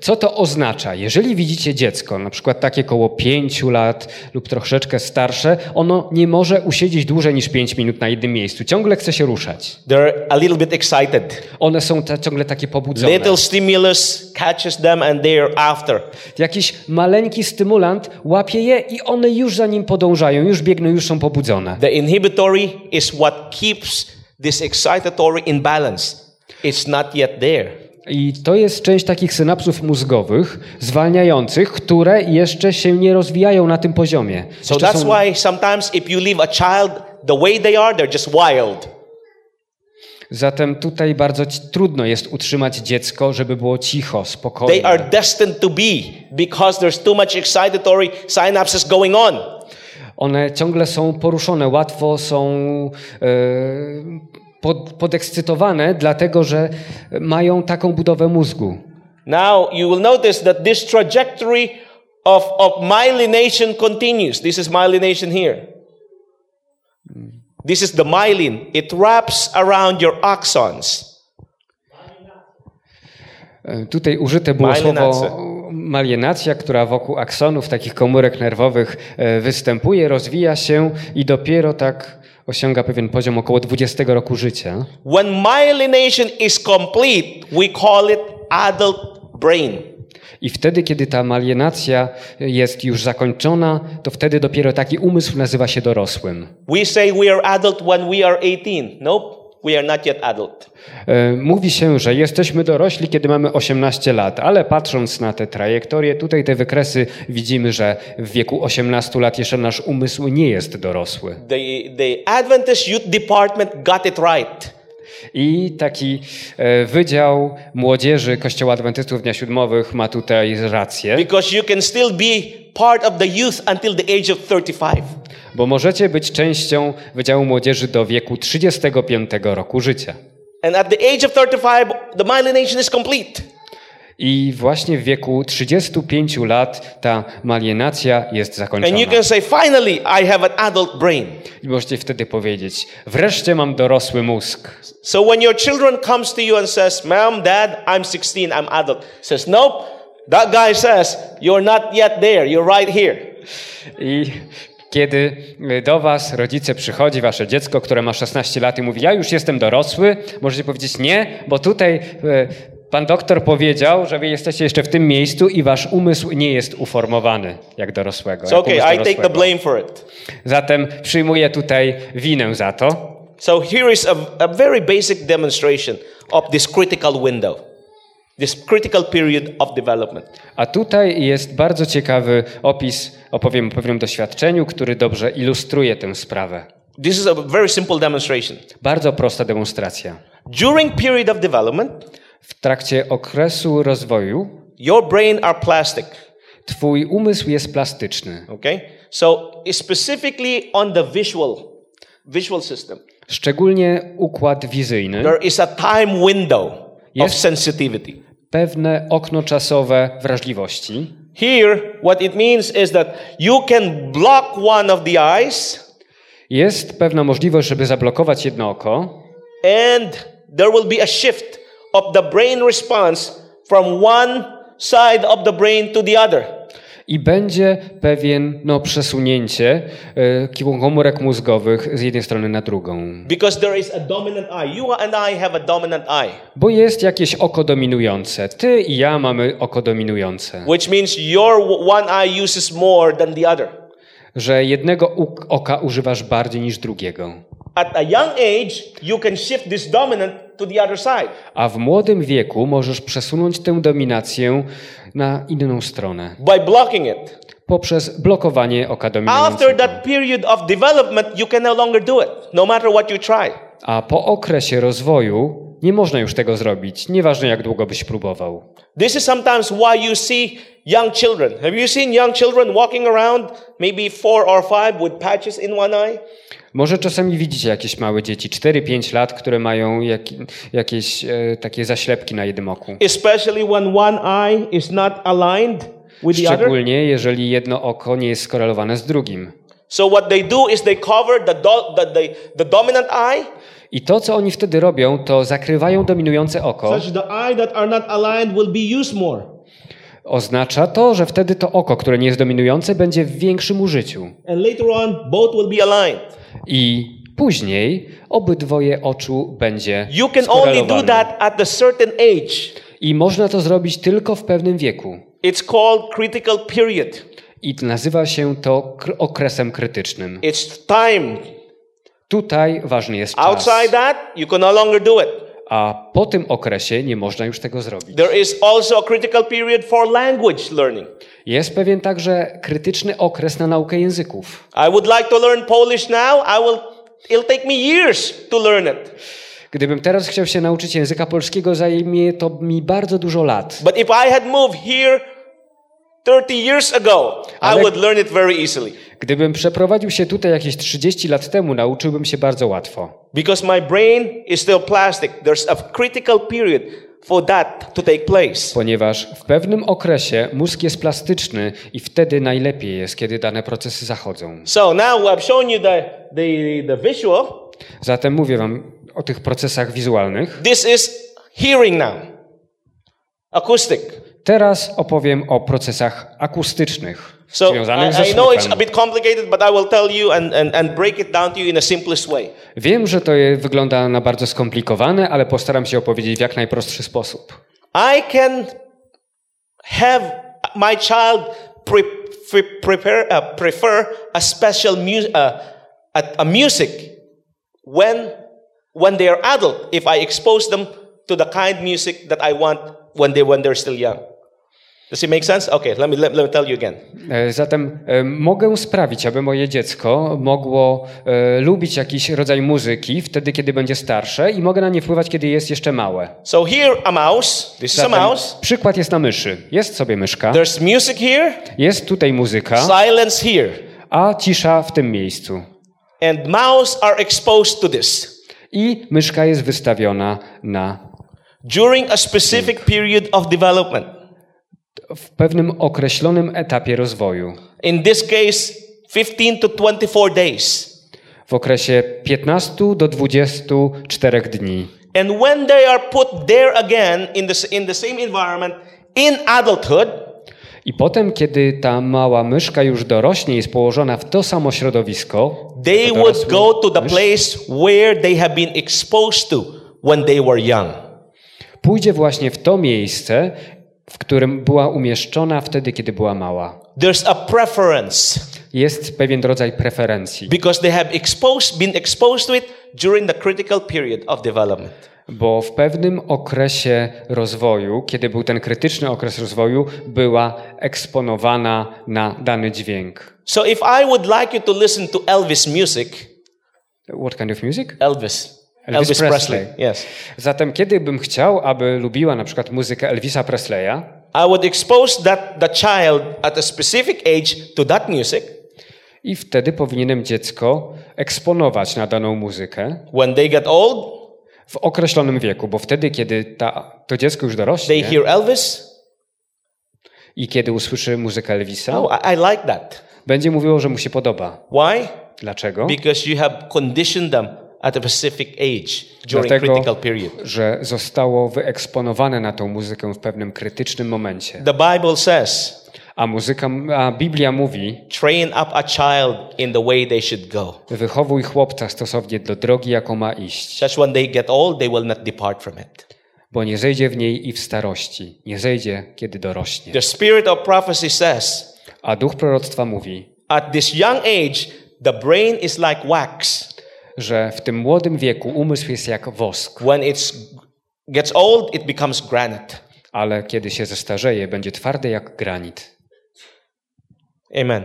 B: Co to oznacza? Jeżeli widzicie dziecko, na przykład takie koło 5 lat lub troszeczkę starsze, ono nie może usiedzieć dłużej niż 5 minut na jednym miejscu. Ciągle chce się ruszać.
A: They're a little bit excited.
B: One są ta, ciągle takie pobudzone.
A: Little stimulus catches them and they're after.
B: Jakiś maleńki stymulant łapie je i one już za nim podążają, już biegną, już są pobudzone.
A: The inhibitory is what keeps this excitatory in balance. It's not yet there.
B: I to jest część takich synapsów mózgowych zwalniających, które jeszcze się nie rozwijają na tym poziomie.
A: So
B: Jeszcze
A: that's
B: są-
A: why sometimes if you leave a child the way they are, they're just wild.
B: Zatem tutaj bardzo trudno jest utrzymać dziecko, żeby było cicho,
A: They
B: spokojne.
A: are destined to be because there's too much excitatory synapses going on.
B: One ciągle są poruszone, łatwo są e, pod, podekscytowane, dlatego że mają taką budowę mózgu.
A: Now you will notice that this trajectory of, of myelination continues. This is myelination here. This is the myelin. It wraps around your axons.
B: E, Tutaj użyte było
A: Malienacja.
B: słowo malienacja, która wokół aksonów, takich komórek nerwowych e, występuje, rozwija się i dopiero tak osiąga pewien poziom około 20 roku życia.
A: When myelination is complete, we call it adult brain.
B: I wtedy, kiedy ta malienacja jest już zakończona, to wtedy dopiero taki umysł nazywa się dorosłym.
A: We say we are adult when we are 18. Nope, we are not yet adult.
B: E, Mówi się, że jesteśmy dorośli, kiedy mamy 18 lat, ale patrząc na te trajektorie, tutaj te wykresy, widzimy, że w wieku 18 lat jeszcze nasz umysł nie jest dorosły.
A: The, the Adventist Youth Department got it right.
B: I taki e, Wydział Młodzieży Kościoła Adwentystów Dnia Siódmowych ma tutaj rację,
A: Because you can still be part of the youth until the age of 35.
B: bo możecie być częścią Wydziału Młodzieży do wieku 35 roku życia.
A: And at the age of 35, the myelination is complete.
B: I właśnie w wieku 35 lat ta malienacja jest zakończona.
A: And you can say, finally, I have an adult brain.
B: I możecie wtedy powiedzieć, wreszcie mam dorosły mózg.
A: So when your children comes to you and says, Mom, Dad, I'm 16, I'm adult. Says, nope, that guy says, you're not yet there, you're right here.
B: I kiedy do was rodzice przychodzi, wasze dziecko, które ma 16 lat i mówi, ja już jestem dorosły, możecie powiedzieć nie, bo tutaj e, pan doktor powiedział, że wy jesteście jeszcze w tym miejscu i wasz umysł nie jest uformowany jak dorosłego.
A: So
B: jak
A: okay,
B: umysł
A: I take the
B: dorosłego.
A: blame for it.
B: Zatem przyjmuję tutaj winę za to.
A: So here is a, a very basic demonstration of this critical window, this critical period of development.
B: A tutaj jest bardzo ciekawy opis, opowiem o pewnym doświadczeniu, który dobrze ilustruje tę sprawę.
A: This is a very simple demonstration.
B: Bardzo prosta demonstracja.
A: During period of development,
B: W trakcie okresu rozwoju
A: your brain are plastic.
B: twój umysł jest plastyczny.
A: Okay? So specifically on the visual, visual system,
B: Szczególnie układ wizyjny,
A: there is a time window of sensitivity.
B: pewne okno czasowe wrażliwości.
A: Here, what it means is that you can block one of the eyes
B: Jest pewna możliwość, żeby zablokować jedno oko
A: and there will be a shift of the brain response from one side of the brain to the other.
B: i będzie pewien no, przesunięcie e, komórek mózgowych z jednej strony na drugą.
A: Because there is a dominant eye. You and I have a dominant eye,
B: Bo jest jakieś oko dominujące. Ty i ja mamy oko dominujące.
A: which means your one eye uses more than the other.
B: Że jednego oka używasz bardziej niż drugiego.
A: At a young age, you can shift this dominant
B: A w młodym wieku możesz przesunąć tę dominację na inną stronę
A: by blocking it.
B: poprzez blokowanie oka
A: After that period of development, you can no longer do it, no matter what you try.
B: A po okresie rozwoju nie można już tego zrobić, nieważne jak długo byś próbował.
A: This is sometimes why you see young children. Have you seen young children walking around, maybe four or five, with patches in one eye?
B: Może czasami widzicie jakieś małe dzieci, 4-5 lat, które mają jak, jakieś e, takie zaślepki na jednym oku.
A: Especially when one eye is not aligned with the other.
B: Szczególnie jeżeli jedno oko nie jest skorelowane z drugim.
A: So what they do is they cover the, do, the, the, the dominant eye
B: I to, co oni wtedy robią, to zakrywają dominujące oko.
C: such the eye that are not aligned will be used more.
B: Oznacza to, że wtedy to oko, które nie jest dominujące, będzie w większym użyciu.
C: And later on, both will be aligned.
B: I później obydwoje oczu będzie
A: You can only do that at a certain age.
B: I można to zrobić tylko w pewnym wieku.
A: It's called critical period.
B: I nazywa się to kr- okresem krytycznym.
A: It's time.
B: Tutaj ważny jest czas.
A: Outside that, you can no longer do it.
B: A po tym okresie nie można już tego zrobić.
A: There is also a critical period for language learning.
B: Jest pewien także krytyczny okres na naukę języków.
A: I would like to learn Polish now. I will it'll take me years to learn it.
B: Gdybym teraz chciał się nauczyć języka polskiego, zajmie to mi bardzo dużo lat.
A: But if I had moved here 30 years ago, I would learn it very easily.
B: Gdybym przeprowadził się tutaj jakieś 30 lat temu, nauczyłbym się bardzo łatwo.
A: Because my brain is still plastic. There's a critical period for that to take place.
B: Ponieważ w pewnym okresie mózg jest plastyczny i wtedy najlepiej jest, kiedy dane procesy zachodzą.
A: So now I've shown you the, the, the visual.
B: Zatem mówię wam o tych procesach wizualnych.
A: This is hearing now. Acoustic.
B: Teraz opowiem o procesach akustycznych
A: So
B: związanych ze słuchem. Wiem, że to wygląda na bardzo skomplikowane, ale postaram się opowiedzieć w jak najprostszy sposób.
A: I can have my child pre- pre- prepare, uh, prefer a special mu- uh, a, a music when when they are adult. If I expose them to the kind music that I want when they when they're still young. Does it make sense? Okay, let me let, me tell you again.
B: E, Zatem e, mogę sprawić, aby moje dziecko mogło e, lubić jakiś rodzaj muzyki wtedy, kiedy będzie starsze i mogę na nie wpływać, kiedy jest jeszcze małe.
A: So here a mouse. This is a
B: Zatem
A: mouse.
B: przykład jest na myszy. Jest sobie myszka,
A: There's music here,
B: jest tutaj muzyka,
A: silence here,
B: a cisza w tym miejscu.
A: and mouse are exposed to this
B: I myszka jest wystawiona na
A: during a specific period of development.
B: W pewnym określonym etapie rozwoju.
A: In this case, 15 to 24 days.
B: W okresie 15 do 24 dni.
A: And when they are put there again in the, in the same environment in adulthood,
B: I potem, kiedy ta mała myszka już dorośnie i jest położona w to samo środowisko,
A: they
B: jako
A: would
B: dorosły
A: go to the
B: mysz,
A: place where they have been exposed to when they were young.
B: pójdzie właśnie w to miejsce, w którym była umieszczona wtedy, kiedy była mała.
A: There's a preference
B: Jest pewien rodzaj preferencji,
A: because they have exposed, been exposed to it during the critical period of development.
B: bo w pewnym okresie rozwoju, kiedy był ten krytyczny okres rozwoju, była eksponowana na dany dźwięk.
A: So if I would like you to listen to Elvis music,
B: What kind of music?
A: Elvis,
B: Elvis Presley.
A: yes.
B: Zatem, kiedy bym chciał, aby lubiła na przykład muzykę Elvisa Presleya,
A: I would expose that the child at a specific age to that music.
B: I wtedy powinienem dziecko eksponować na daną muzykę
A: When they get old,
B: w określonym wieku, bo wtedy, kiedy ta, to dziecko już
A: they
B: dorośnie
A: hear Elvis.
B: i kiedy usłyszy muzykę Elvisa,
A: Oh, I, I like that.
B: będzie mówiło, że mu się podoba.
A: Why?
B: Dlaczego?
A: Because you have conditioned them at a specific age during
B: Dlatego,
A: critical period.
B: że zostało wyeksponowane na tą muzykę w pewnym krytycznym momencie.
A: The Bible says,
B: A muzyka, a Biblia mówi,
A: train up a child in the way they should go.
B: wychowuj chłopca stosownie do drogi, jaką ma iść,
A: Such when they get old, they will not depart from it.
B: bo nie zejdzie w niej i w starości, nie zejdzie, kiedy dorośnie.
A: The spirit of prophecy says,
B: A duch proroctwa mówi,
A: at this young age, the brain is like wax.
B: Że w tym młodym wieku umysł jest jak wosk,
A: When it gets old, it becomes granite.
B: ale kiedy się zestarzeje, będzie twardy jak granit.
A: Amen.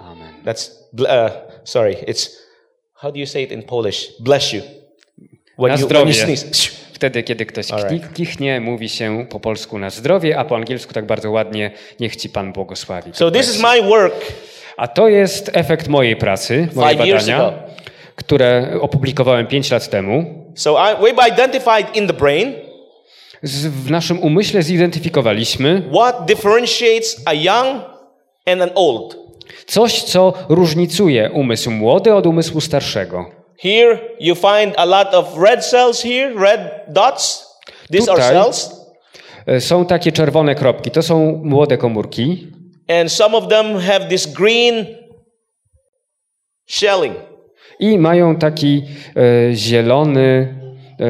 B: Amen.
A: That's uh, sorry. It's how do you say it in Polish? Bless you. When
B: Na
A: you, when you
B: zdrowie.
A: sneeze.
B: Wtedy, kiedy ktoś
A: Alright.
B: kni- kichnie, mówi się po polsku na zdrowie, a po angielsku tak bardzo ładnie, niech ci Pan błogosławi.
A: So this is my work.
B: A to jest efekt mojej pracy,
A: years
B: badania. Które opublikowałem 5 lat temu.
A: So I, we've identified in the brain
B: Z, w naszym umyśle zidentyfikowaliśmy,
A: what differentiates a young and an old.
B: Coś, co różnicuje umysł młody od umysłu starszego.
A: Here you find a lot of red cells here, red dots. These are
B: Tutaj.
A: cells.
B: E, Są takie czerwone kropki, to są młode komórki,
A: And some of them have this green shelling.
B: I mają taki e, zielony e,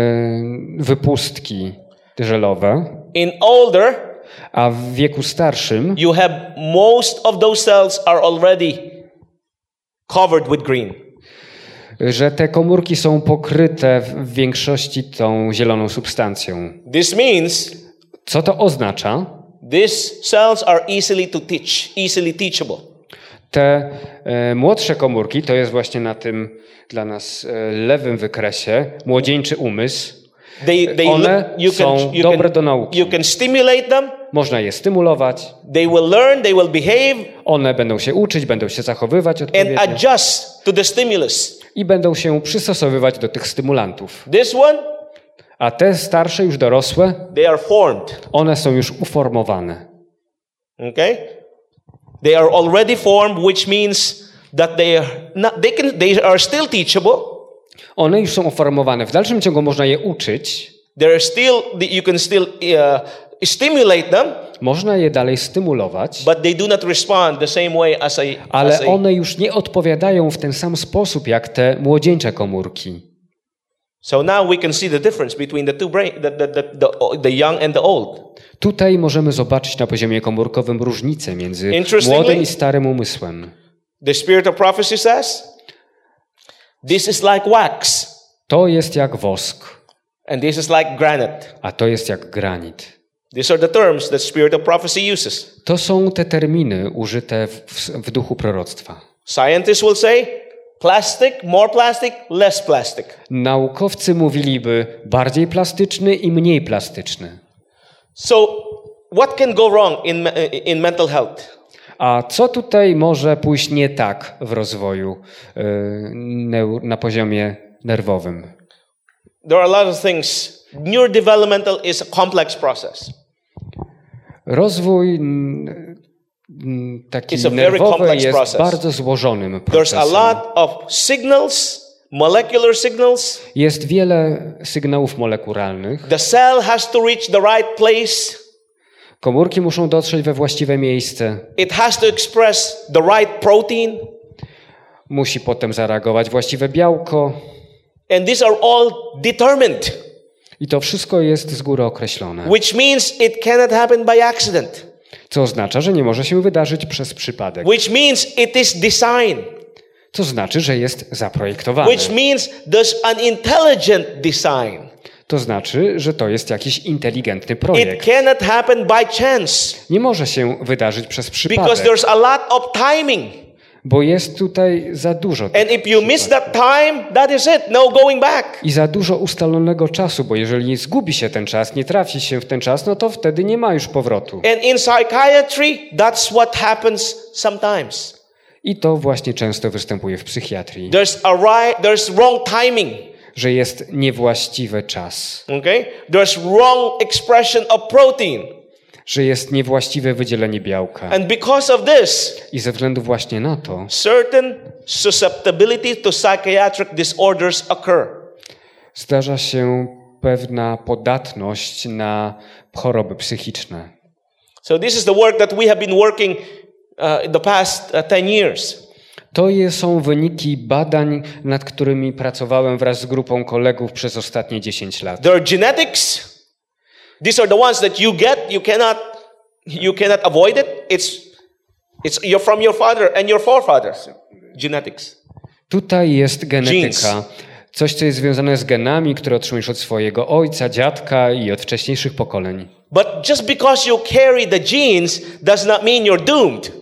B: wypustki żelowe,
A: In older,
B: a w wieku starszym
A: you have most of those cells are already covered with green.
B: że te komórki są pokryte w w większości tą zieloną substancją.
A: This means
B: Co to oznacza?
A: these cells are easily to teach, easily teachable.
B: Te e, młodsze komórki, to jest właśnie na tym dla nas e, lewym wykresie, młodzieńczy umysł.
A: They, they
B: One
A: look, can,
B: są
A: you,
B: dobre do
A: can,
B: nauki.
A: you can stimulate them.
B: Można je stymulować,
A: They will learn, they will behave
B: one będą się uczyć, będą się zachowywać
A: and
B: odpowiednio
A: adjust to the stimulus.
B: i będą się przystosowywać do tych stymulantów.
A: This one,
B: A te starsze, już dorosłe,
A: they are formed.
B: one są już uformowane.
A: Okay? They are already formed, which means that they are not, they can they are still teachable.
B: One już są uformowane. W dalszym ciągu można je uczyć,
A: There are still you can still uh, stimulate them,
B: można je dalej stymulować,
A: but they do not respond the same way as a,
B: ale
A: as a
B: one już nie odpowiadają w ten sam sposób jak te młodzieńcze komórki.
A: So now we can see the difference between the two brain, the, the, the, the, young and the old.
B: Tutaj możemy zobaczyć na poziomie komórkowym różnicę między młodym i starym umysłem.
A: The spirit of prophecy says, this is like wax,
B: To jest jak wosk,
A: and this is like granite.
B: a to jest jak granit.
A: These are the terms that spirit of prophecy uses.
B: To są te terminy użyte w, w duchu proroctwa.
A: Scientists will say, plastic, more plastic, less plastic.
B: Naukowcy mówiliby bardziej plastyczny i mniej plastyczny.
A: So, what can go wrong in, me- in mental health?
B: A co tutaj może pójść nie tak w rozwoju yy, na poziomie nerwowym?
A: There are a lot of things. Neurodevelopmental is a complex process.
B: Rozwój taki
A: It's a very
B: nerwowy
A: complex
B: jest
A: process.
B: bardzo złożonym
A: There's
B: procesem.
A: a lot of signals, molecular signals.
B: Jest wiele sygnałów molekularnych.
A: The cell has to reach the right place.
B: Komórki muszą dotrzeć we właściwe miejsce.
A: It has to express the right protein.
B: Musi potem zareagować właściwe białko.
A: And these are all determined,
B: I to wszystko jest z góry określone.
A: which means it cannot happen by accident,
B: Co oznacza, że nie może się wydarzyć przez przypadek.
A: which means it is designed,
B: Co znaczy, że jest zaprojektowane.
A: which means there's an intelligent design.
B: To znaczy, że to jest jakiś inteligentny
A: It
B: projekt.
A: cannot happen by chance
B: Nie może się wydarzyć przez
A: because
B: przypadek,
A: there's a lot of timing.
B: Bo jest tutaj za dużo
A: And if you miss that time, that is it. No going back.
B: i za dużo ustalonego czasu, bo jeżeli zgubi się ten czas, nie trafi się w ten czas, no to wtedy nie ma już powrotu.
A: And in psychiatry, that's what happens sometimes.
B: I to właśnie często występuje w psychiatrii,
A: There's a right, there's wrong timing.
B: że jest niewłaściwy czas,
A: Okay? There's wrong expression of protein.
B: Że jest niewłaściwe wydzielenie białka.
A: And because of this,
B: I ze względu właśnie na to
A: certain susceptibility to psychiatric disorders occur.
B: zdarza się pewna podatność na choroby psychiczne.
A: So this is the work that we have been working uh, in the past uh, 10 years.
B: To są wyniki badań, nad którymi pracowałem wraz z grupą kolegów przez ostatnie 10 lat.
A: There are genetics. These are the ones that you get. You cannot, you cannot avoid it. It's, it's you're from your father and your forefathers. Genetics.
B: Tutaj jest genetyka.
A: Genes.
B: Coś, co jest związane z genami, które otrzymujesz od swojego ojca, dziadka i od wcześniejszych pokoleń.
A: But just because you carry the genes does not mean you're doomed.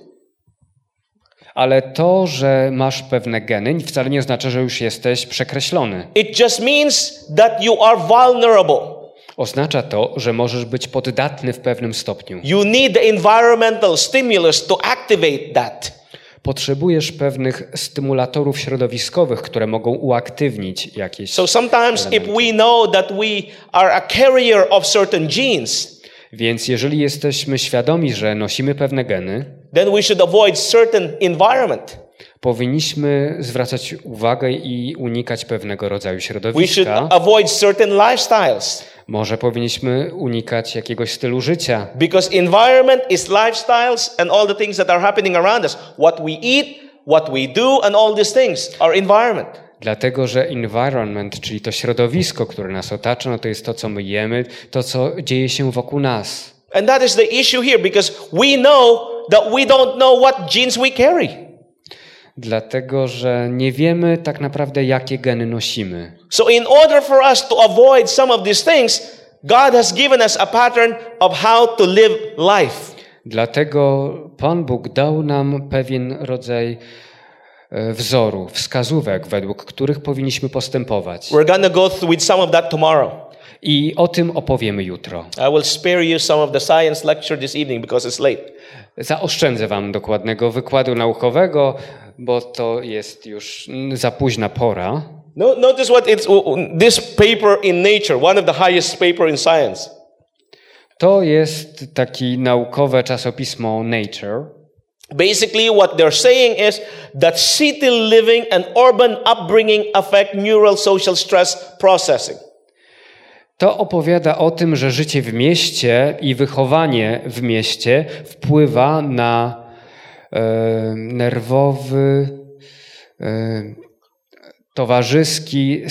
B: Ale to, że masz pewne geny, wcale nie oznacza, że już jesteś przekreślony.
A: It just means that you are vulnerable.
B: Oznacza to, że możesz być poddatny w pewnym stopniu.
A: You need the environmental stimulus to activate that.
B: Potrzebujesz pewnych stymulatorów środowiskowych, które mogą uaktywnić jakieś.
A: So sometimes if we know that we are a carrier of certain genes,
B: Więc jeżeli jesteśmy świadomi, że nosimy pewne geny,
A: then we should avoid certain environment.
B: powinniśmy zwracać uwagę i unikać pewnego rodzaju
A: We should
B: środowiska.
A: avoid certain lifestyles
B: Może powinniśmy unikać jakiegoś stylu życia,
A: because environment is lifestyles and all the things that are happening around us. What we eat, what we do, and all these things are environment.
B: dlatego że environment, czyli to środowisko, które nas otacza, no to jest to, co my jemy, to, co dzieje się wokół nas.
A: And that is the issue here because we know that we don't know what genes we carry.
B: Dlatego, że nie wiemy tak naprawdę, jakie geny nosimy.
A: So, in order for us to avoid some of these things, God has given us a pattern of how to live life.
B: Dlatego Pan Bóg dał nam pewien rodzaj e, wzoru, wskazówek, według których powinniśmy postępować.
A: We're to go through with some of that tomorrow.
B: I o tym opowiemy jutro.
A: I will spare you some of the science lecture this evening because it's late.
B: Zaoszczędzę Wam dokładnego wykładu naukowego, bo to jest już za późna pora.
A: No, notice what it's this paper in Nature, one of the highest paper in science.
B: To jest taki naukowe czasopismo Nature.
A: Basically, what they're saying is that city living and urban upbringing affect neural social stress processing.
B: To opowiada o tym, że życie w mieście i wychowanie w mieście wpływa na e, nerwowy, e, towarzyski,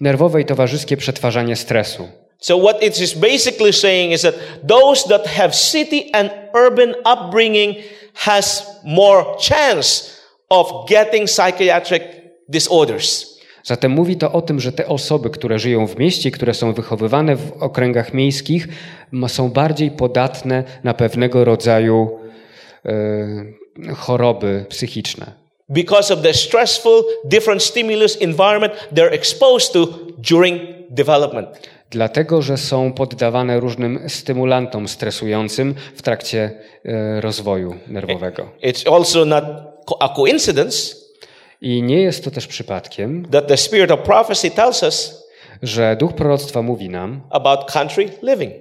B: nerwowe i towarzyskie przetwarzanie stresu.
A: So what it is basically saying is that those that have city and urban upbringing has more chance of getting psychiatric disorders.
B: Zatem mówi to o tym, że te osoby, które żyją w mieście, które są wychowywane w okręgach miejskich, są bardziej podatne na pewnego rodzaju e, choroby psychiczne.
A: because of the stressful, different stimulus environment they're exposed to during development.
B: Dlatego, że są poddawane różnym stymulantom stresującym w trakcie e, rozwoju nerwowego.
A: It's also not a coincidence
B: I nie jest to też przypadkiem,
A: that the spirit of prophecy tells us
B: że duch proroctwa mówi nam,
A: about country living,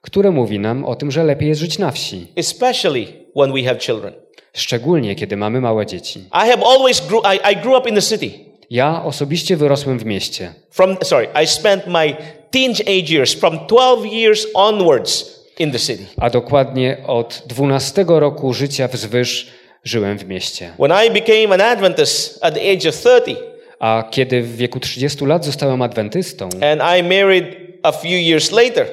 B: które mówi nam o tym, że lepiej jest żyć na wsi,
A: especially when we have children.
B: szczególnie kiedy mamy małe dzieci.
A: I have always grew I, I grew up in the city.
B: Ja osobiście wyrosłem w mieście.
A: From sorry, I spent my teenage years from 12 years onwards in the city.
B: a dokładnie od 12 roku życia wzwyż żyłem w mieście.
A: When I became an Adventist at the age of 30
B: A kiedy w wieku 30 lat zostałem adwentystą,
A: and I married a few years later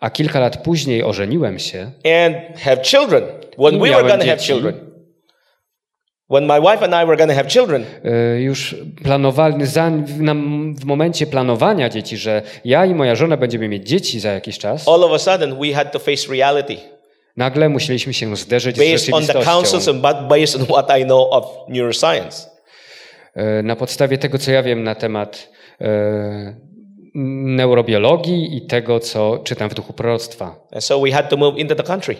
B: a kilka lat później ożeniłem się,
A: and have children, when we were to have children, when my wife and I were going to have children,
B: y, już planowali, za, w momencie planowania dzieci, że ja i moja żona będziemy mieć dzieci za jakiś czas,
A: all of a sudden we had to face reality
B: nagle musieliśmy się zderzyć z
A: based on the counsels
B: rzeczywistością.
A: and but based on what I know of neuroscience.
B: Y, Na podstawie tego, co ja wiem na temat y, neurobiologii i tego, co czytam w duchu proroctwa.
A: And so we had to move into the country.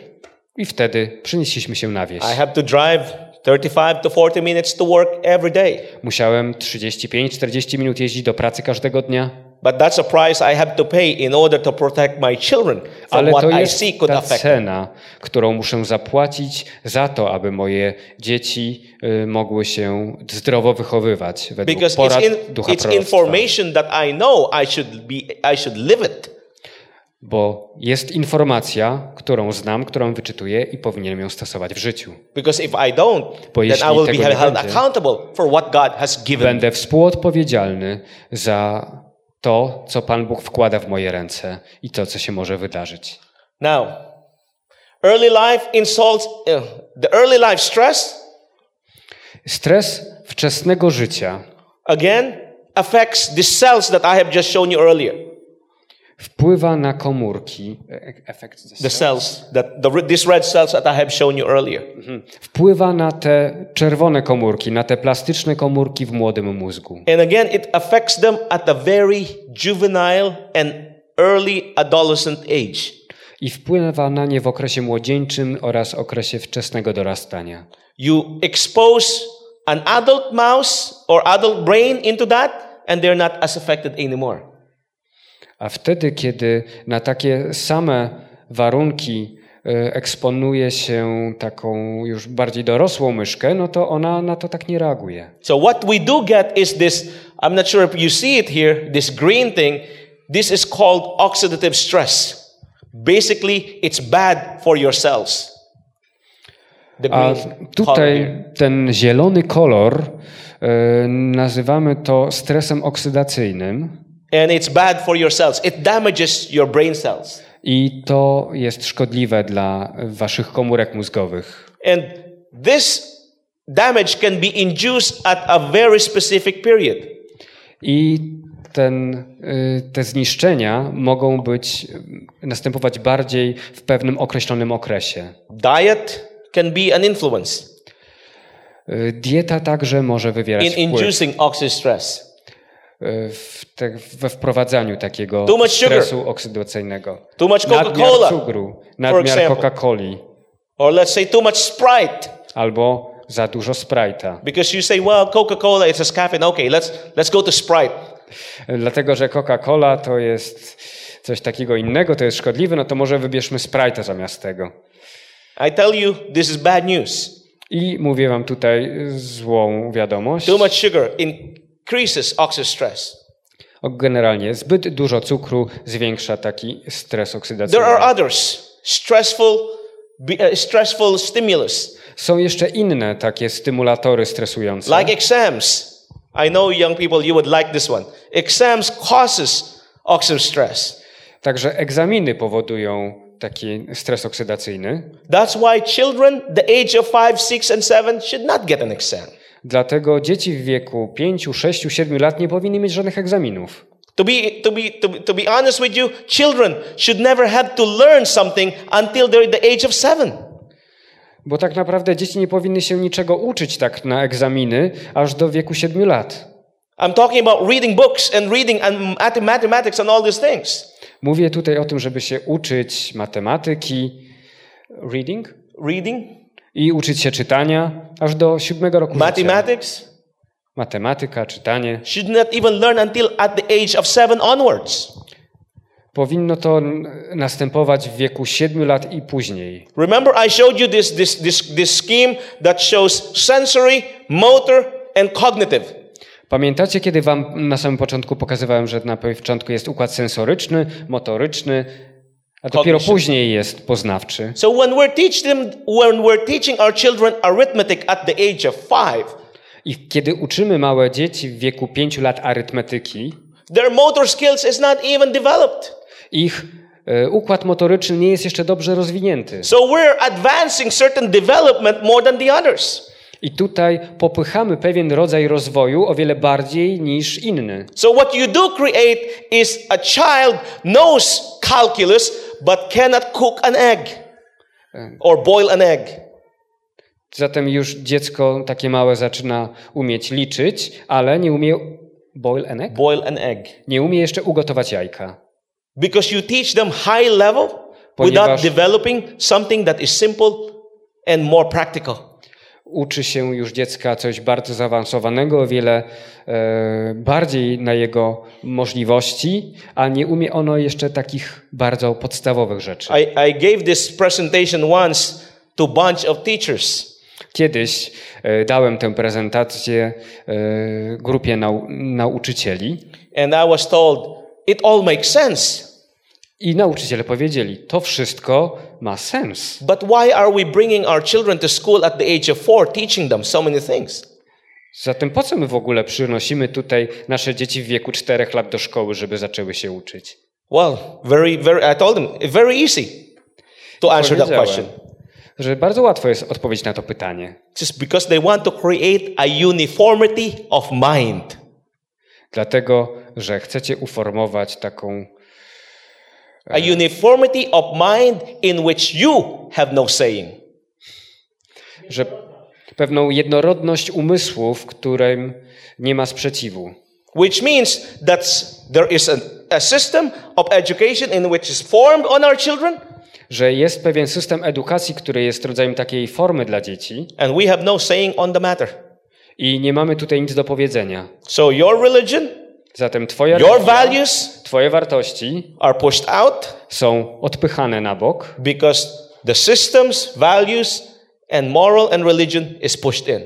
B: I wtedy przenieśliśmy się na wieś.
A: I have to drive 35 to 40 minutes to work every day.
B: Musiałem 35-40 minut jeździć do pracy każdego dnia,
A: But that's a price I have to pay in order to protect my children from
B: ale
A: what
B: to
A: I
B: jest
A: see could
B: ta
A: affect
B: cena, którą muszę zapłacić za to, aby moje dzieci y, mogły się zdrowo wychowywać według
A: Because
B: porad
A: it's, in,
B: ducha
A: it's
B: proroctwa.
A: information that I know I should be I should live it.
B: Bo jest informacja, którą znam, którą wyczytuję i powinienem ją stosować w życiu.
A: Because if I don't,
B: Bo
A: then
B: jeśli
A: I will
B: tego
A: be
B: nie
A: held
B: będzie-
A: accountable for what God has given.
B: Będę współodpowiedzialny za to, co Pan Bóg wkłada w moje ręce i to, co się może wydarzyć.
A: Now, early life insults uh, the early life stress
B: Stres wczesnego życia
A: again affects the cells that I have just shown you earlier.
B: Wpływa na komórki. e- Efekt
A: The cells that the these red cells that I have shown you earlier.
B: Wpływa na te czerwone komórki, na te plastyczne komórki w młodym mózgu.
A: And again, it affects them at a very juvenile and early adolescent age.
B: I wpływa na nie w okresie młodzieńczym oraz okresie wczesnego dorastania.
A: You expose an adult mouse or adult brain into that, and they're not as affected anymore.
B: A wtedy, kiedy na takie same warunki y, eksponuje się taką już bardziej dorosłą myszkę, no to ona na to tak nie reaguje.
A: So what we do get is this, I'm not sure if you see it here, this green thing, this is called oxidative stress. Basically, it's bad for your cells.
B: A tutaj ten zielony kolor y, nazywamy to stresem oksydacyjnym
A: And it's bad for your cells. It damages your brain cells.
B: i to jest szkodliwe dla waszych komórek mózgowych.
A: And this damage can be induced at a very specific period.
B: I ten, y, te zniszczenia mogą być, y, następować bardziej w pewnym określonym okresie.
A: Diet can be an influence
B: Y, Dieta także może wywierać
A: in
B: wpływ
A: inducing oxidative stress.
B: W te, we wprowadzaniu takiego
A: Too much sugar.
B: stresu oksydacyjnego.
A: Too much
B: Nadmiar
A: Coca-Cola,
B: cukru, nadmiar. Coca-Coli
A: or let's say too much Sprite.
B: albo za dużo Sprite'a.
A: Because you say, well, Coca-Cola, it has caffeine. Okay, let's let's go to Sprite.
B: Dlatego, że Coca-Cola to jest coś takiego innego, to jest szkodliwe, no to może wybierzmy Sprite'a zamiast tego.
A: I tell you, this is bad news.
B: I mówię wam tutaj złą wiadomość.
A: Too much sugar increases oxidative stress.
B: Generalnie zbyt dużo cukru zwiększa taki stres oksydacyjny.
A: There are others stressful, uh, stressful stimulus
B: Są jeszcze inne takie stymulatory stresujące.
A: like exams. I know young people, you would like this one. Exams causes oxidative stress.
B: Także egzaminy powodują taki stres oksydacyjny.
A: That's why children the age of 5, 6 and 7 should not get an exam.
B: Dlatego dzieci w wieku 5, 6, 7 lat nie powinny mieć żadnych egzaminów.
A: To be, to, be, to, be, to be honest with you, children should never have to learn something until they're the age of seven.
B: Bo tak naprawdę dzieci nie powinny się niczego uczyć tak na egzaminy aż do wieku 7 lat.
A: I'm talking about reading books and reading and math- mathematics and all these things.
B: Mówię tutaj o tym, żeby się uczyć matematyki, reading
A: Reading,
B: i uczyć się czytania aż do siódmego roku życia.
A: mathematics
B: Matematyka, czytanie.
A: should not even learn until at the age of seven onwards.
B: Powinno to następować w wieku 7 lat i później.
A: Remember, I showed you this, this, this, this scheme that shows sensory, motor, and cognitive.
B: Pamiętacie, kiedy wam na samym początku pokazywałem, że na początku jest układ sensoryczny, motoryczny, a dopiero
A: Cognition.
B: później jest poznawczy.
A: So when we're teaching them, when we're teaching our children arithmetic at the age of five,
B: I kiedy uczymy małe dzieci w wieku 5 lat arytmetyki,
A: their motor skills is not even developed.
B: ich e, układ motoryczny nie jest jeszcze dobrze rozwinięty.
A: So we're advancing certain development more than the others.
B: I tutaj popychamy pewien rodzaj rozwoju o wiele bardziej niż inny.
A: So what you do create is a child knows calculus but cannot cook an egg or boil an egg.
B: Zatem już dziecko takie małe zaczyna umieć liczyć, ale nie umie boil an egg?
A: Boil an egg.
B: Nie umie jeszcze ugotować jajka.
A: Because you teach them high level
B: Ponieważ-
A: without developing something that is simple and more practical.
B: Uczy się już dziecka coś bardzo zaawansowanego, o wiele e, bardziej na jego możliwości, a nie umie ono jeszcze takich bardzo podstawowych rzeczy.
A: I, I gave this presentation once to bunch of teachers.
B: Kiedyś e, dałem tę prezentację e, grupie nau nauczycieli
A: And I was told, it all makes sense.
B: I nauczyciele powiedzieli, to wszystko ma sens.
A: But why are we bringing our children to school at the age of four, teaching them so many things?
B: Zatem po co my w ogóle przynosimy tutaj nasze dzieci w wieku czterech lat do szkoły, żeby zaczęły się uczyć?
A: Well, very, very, I told them, very easy to answer that question.
B: że bardzo łatwo jest odpowiedzieć na to pytanie.
A: Just because they want to create a uniformity of mind.
B: Dlatego, że chcecie uformować taką,
A: A uniformity of mind in which you have no saying.
B: że pewną jednorodność umysłu, w którym nie ma sprzeciwu.
A: Which means that there is a, a system of education in which is formed on our children,
B: Że jest pewien system edukacji, który jest rodzajem takiej formy dla dzieci
A: and we have no saying on the matter.
B: i nie mamy tutaj nic do powiedzenia.
A: So your religion
B: Zatem twoja
A: Your values
B: twoje wartości
A: are pushed out
B: są odpychane na bok,
A: because the systems, values, and moral and religion is pushed in.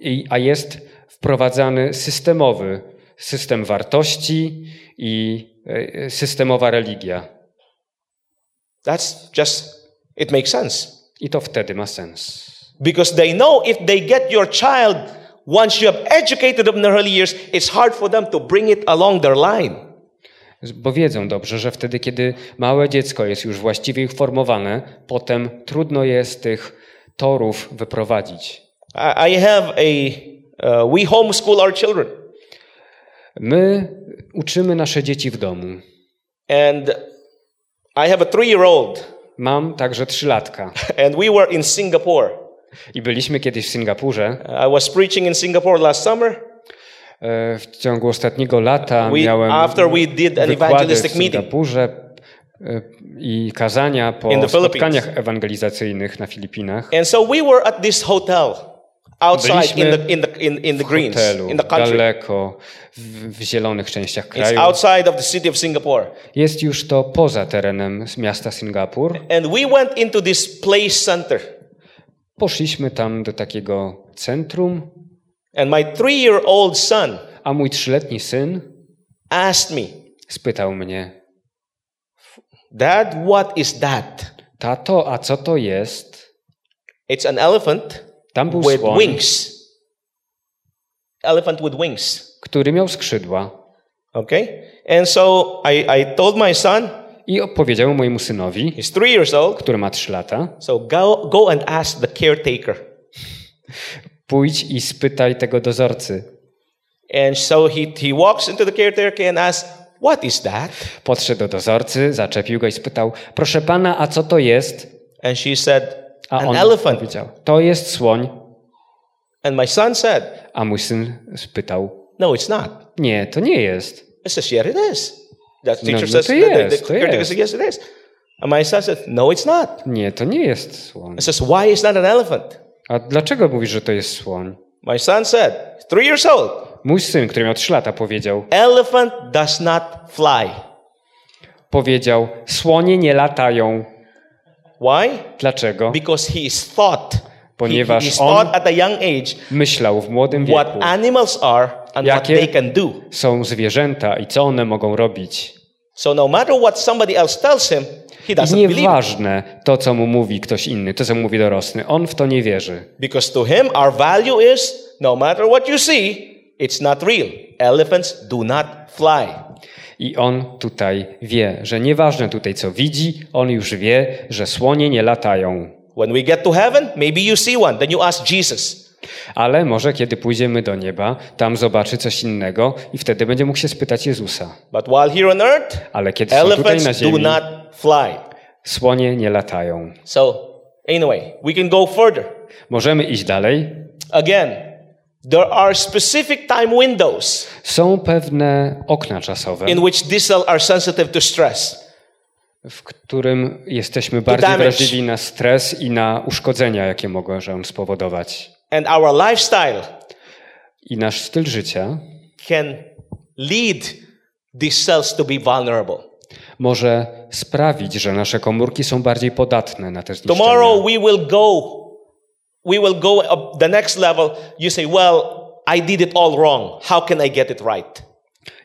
B: i, a jest wprowadzany systemowy system wartości i e, systemowa religia.
A: That's just, it makes sense.
B: I to wtedy ma sens.
A: Because they know if they get your child, once you have educated them in early years, it's hard for them to bring it along their line.
B: Bo wiedzą dobrze, że wtedy, kiedy małe dziecko jest już właściwie uformowane, potem trudno jest tych torów wyprowadzić.
A: I have a, uh, we homeschool our children.
B: My uczymy nasze dzieci w domu.
A: And I have a three year old,
B: Mam także trzylatka.
A: and we were in Singapore.
B: I byliśmy kiedyś w Singapurze.
A: I was preaching in Singapore last summer.
B: E, W ciągu ostatniego lata
A: We-
B: miałem
A: after we did an
B: w
A: evangelistic meeting.
B: Singapurze e, i kazania po spotkaniach ewangelizacyjnych na Filipinach.
A: And so we were at this hotel outside in the, in the, in, in the
B: W
A: greens,
B: hotelu,
A: in the country.
B: daleko, w, w zielonych częściach
A: It's
B: kraju.
A: outside of the city of Singapore.
B: Jest już to poza terenem miasta Singapur.
A: And we went into this play center.
B: Poszliśmy tam do takiego centrum,
A: And my three year old son
B: a mój trzyletni syn
A: asked me,
B: spytał mnie:
A: Dad, what is that?
B: Tato, a co to jest?
A: It's an elephant
B: Tam był
A: with
B: słoń,
A: wings. Elephant with wings.
B: który miał skrzydła.
A: Okay? And so I, I told my son,
B: I opowiedział mojemu synowi,
A: he's three years old,
B: który ma trzy lata,
A: so go, go and ask the caretaker.
B: pójdź i spytaj tego dozorcy.
A: And so he, he walks into the caretaker and asks, What is that?
B: Podszedł do dozorcy, zaczepił go i spytał: Proszę pana, a co to jest?
A: And she said,
B: A
A: An
B: on
A: elephant.
B: powiedział: To jest słoń.
A: And my son said,
B: A mój syn spytał:
A: No, it's not.
B: Nie, to nie jest.
A: I says, Yes, it is. The
B: No,
A: teacher
B: no
A: says,
B: to
A: the, the, the
B: jest, to
A: caretaker
B: jest.
A: Yes, it is. And my son said, No, it's not.
B: Nie, to nie jest słoń.
A: I says, Why is not an elephant?
B: A dlaczego mówisz, że to jest słoń?
A: My son said, Three years old.
B: Mój syn, który miał trzy lata, powiedział:
A: Elephant does not fly.
B: Powiedział: Słonie nie latają.
A: Why?
B: Dlaczego?
A: Because he is taught. He,
B: Ponieważ
A: he is
B: on-
A: taught at a young age
B: Myślał w młodym
A: what
B: wieku,
A: animals are and what
B: Jakie-
A: they can do.
B: są zwierzęta i co one mogą robić.
A: So no matter what somebody else tells him, he
B: I
A: doesn't believe it.
B: nieważne to, co mu mówi ktoś inny, to, co mu mówi dorosły, on w to nie wierzy.
A: Because to him, our value is no matter what you see, it's not real. Elephants do not fly.
B: I on tutaj wie, że nieważne tutaj, co widzi, on już wie, że słonie nie latają.
A: When we get to heaven, maybe you see one. Then you ask Jesus.
B: Ale może kiedy pójdziemy do nieba, tam zobaczy coś innego i wtedy będzie mógł się spytać Jezusa.
A: But while here on earth,
B: Ale kiedy są tutaj na
A: elephants do
B: ziemi,
A: not fly.
B: słonie nie latają.
A: So, anyway, we can go further.
B: Możemy iść dalej.
A: Again, there are specific time windows
B: Są pewne okna czasowe,
A: in which these are sensitive to stress.
B: w którym jesteśmy bardziej wrażliwi na stres i na uszkodzenia, jakie mogą spowodować.
A: And our lifestyle
B: I nasz styl życia
A: can lead these cells to be vulnerable.
B: może sprawić, że nasze komórki są bardziej podatne na te zniszczenia.
A: Tomorrow we will go, we will go up the next level. You say, well, I did it all wrong. How can I get it right?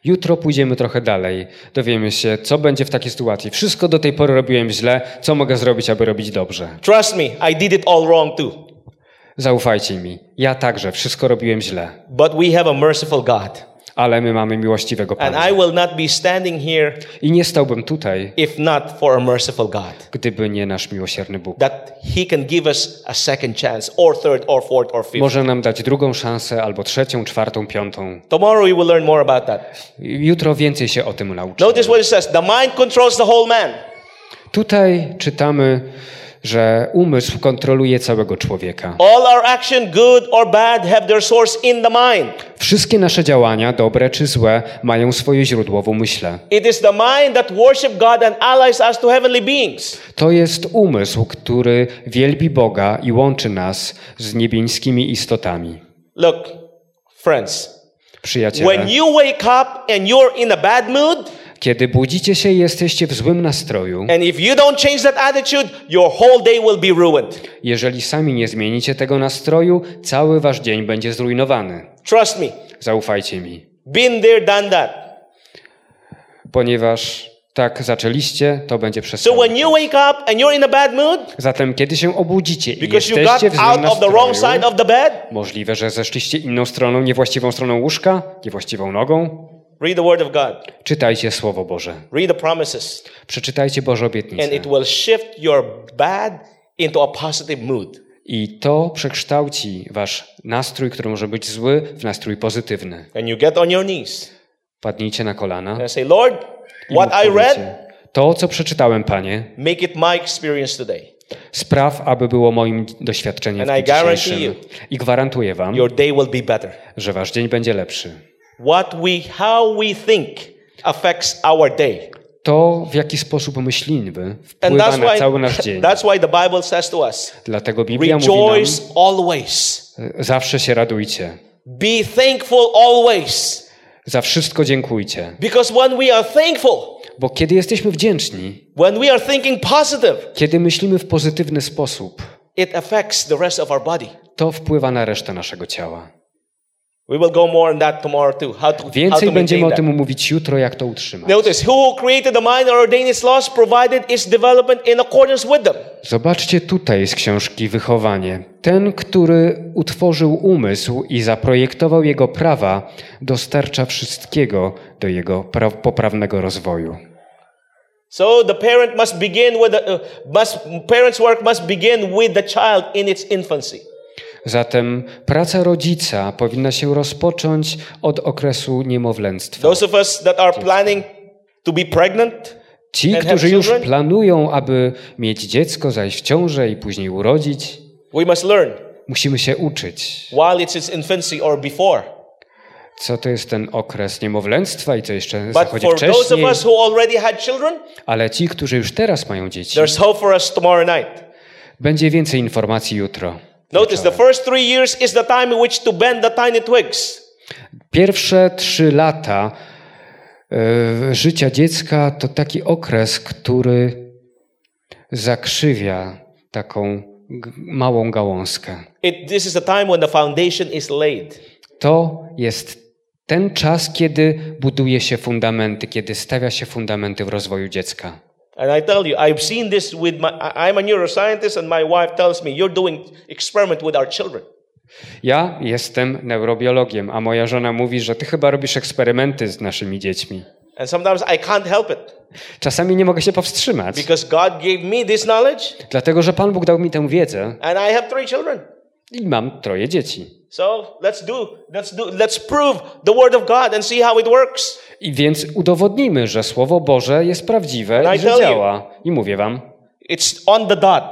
B: Jutro pójdziemy trochę dalej. Dowiemy się, co będzie w takiej sytuacji. Wszystko do tej pory robiłem źle. Co mogę zrobić, aby robić dobrze?
A: Trust me, I did it all wrong too.
B: Zaufajcie mi. Ja także wszystko robiłem źle.
A: But we have a merciful God.
B: Ale my mamy miłościwego
A: And
B: Pana.
A: I will not be standing here
B: I nie stałbym tutaj,
A: if not for a merciful God.
B: gdyby nie nasz miłosierny Bóg.
A: That He can give us a second chance, or third, or fourth, or fifth.
B: Może nam dać drugą szansę, albo trzecią, czwartą, piątą.
A: Tomorrow we will learn more about that.
B: Jutro więcej się o tym nauczymy.
A: Notice what it says the mind controls the whole man.
B: Tutaj czytamy, że umysł kontroluje całego człowieka.
A: All our action, good or bad, have their source in the mind.
B: Wszystkie nasze działania, dobre czy złe, mają swoje źródło w umyśle.
A: It is the mind that worship God and allies us to heavenly beings.
B: To jest umysł, który wielbi Boga i łączy nas z niebieskimi istotami.
A: Look, friends,
B: Przyjaciele,
A: when you wake up and you're in a bad mood,
B: kiedy budzicie się i jesteście w złym nastroju,
A: and if you don't change that attitude, your whole day will be ruined.
B: jeżeli sami nie zmienicie tego nastroju, cały wasz dzień będzie zrujnowany.
A: Trust me.
B: Zaufajcie mi.
A: Been there, done that.
B: Ponieważ tak zaczęliście, to będzie przez
A: So
B: cały
A: when you wake up and you're in a bad mood
B: Zatem kiedy się obudzicie i
A: because you got
B: jesteście w złym
A: out of the wrong side
B: nastroju,
A: of the bed,
B: możliwe, że zeszliście inną stroną, niewłaściwą stroną łóżka, niewłaściwą nogą,
A: read the word of God.
B: czytajcie Słowo Boże.
A: Read the promises.
B: Przeczytajcie Boże
A: And
B: obietnice.
A: it will shift your bad into a positive mood.
B: I to przekształci wasz nastrój, który może być zły, w nastrój pozytywny.
A: And you get on your knees
B: Padnijcie na kolana.
A: and say, Lord, what I read,
B: To, co przeczytałem, Panie,
A: make it my experience today.
B: spraw, aby było moim doświadczeniem
A: And I
B: dzisiejszym. I gwarantuję wam,
A: Your day will be better.
B: że wasz dzień będzie lepszy.
A: What we, how we think affects our day.
B: To, w jaki sposób myślimy, wpływa na
A: why,
B: cały nasz dzień.
A: that's why the Bible says to us,
B: Dlatego Biblia mówi nam,
A: always.
B: zawsze się radujcie.
A: Be thankful always.
B: Za wszystko dziękujcie.
A: Because when we are thankful,
B: Bo kiedy jesteśmy wdzięczni,
A: when we are thinking positive,
B: kiedy myślimy w pozytywny sposób,
A: it affects the rest of our body.
B: to wpływa na resztę naszego ciała.
A: We will go more on that tomorrow too. How to, how
B: Więcej
A: to
B: będziemy o tym mówić jutro, jak to utrzymać.
A: Notice, who created the mind or ordained its laws provided its development in accordance with them.
B: Zobaczcie tutaj z książki Wychowanie. Ten, który utworzył umysł i zaprojektował jego prawa, dostarcza wszystkiego do jego pra- poprawnego rozwoju.
A: So the parent must begin with the, uh, must parents' work must begin with the child in its infancy.
B: Zatem praca rodzica powinna się rozpocząć od okresu niemowlęctwa.
A: Those of us that are planning to be pregnant,
B: Ci, którzy już planują, aby mieć dziecko, zajść w ciążę i później urodzić, musimy się uczyć, co to jest ten okres niemowlęctwa i co jeszcze
A: But
B: zachodzi wcześniej.
A: children,
B: Ale ci, którzy już teraz mają dzieci, będzie więcej informacji jutro.
A: Notice the first three years is the time in which to bend the tiny twigs.
B: Pierwsze trzy lata e, życia dziecka to taki okres, który zakrzywia taką małą gałązkę.
A: It, this is the time when the foundation is laid.
B: To jest ten czas, kiedy buduje się fundamenty, kiedy stawia się fundamenty w rozwoju dziecka.
A: And I tell you, I've seen this with my, I'm a neuroscientist and my wife tells me, you're doing experiment with our children.
B: Ja jestem neurobiologiem, a moja żona mówi, że ty chyba robisz eksperymenty z naszymi dziećmi.
A: And sometimes I can't help it
B: Czasami nie mogę się powstrzymać,
A: because God gave me this knowledge
B: dlatego że Pan Bóg dał mi tę wiedzę
A: and I have three children.
B: i mam troje dzieci.
A: So let's do, let's do, let's prove the word of God and see how it works.
B: I więc udowodnimy, że Słowo Boże jest prawdziwe
A: And I
B: że działa. I mówię wam,
A: It's on the dot.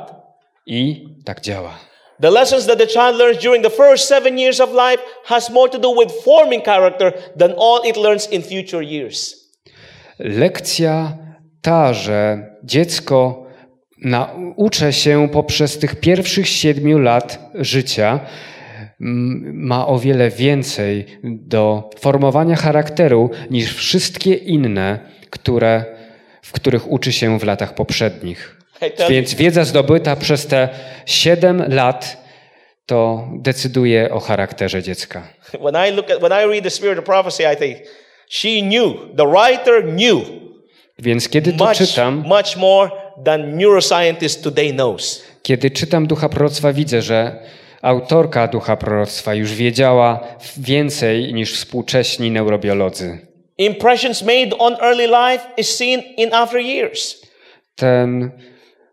B: i tak działa.
A: The lessons that the child learns during the first seven years of life has more to do with forming character than all it learns in future years.
B: Lekcja ta, że dziecko nauczy się poprzez tych pierwszych siedmiu lat życia, ma o wiele więcej do formowania charakteru niż wszystkie inne, które, w których uczy się w latach poprzednich. Więc wiedza zdobyta przez te siedem lat to decyduje o charakterze dziecka.
A: when I look at, when I read the spirit of prophecy, I think she knew, the writer knew
B: Więc kiedy to
A: much,
B: czytam,
A: much more than neuroscientists today knows.
B: Kiedy czytam Ducha Proroctwa, widzę, że autorka Ducha Proroctwa już wiedziała więcej niż współcześni neurobiolodzy.
A: Impressions made on early life is seen in after years.
B: Ten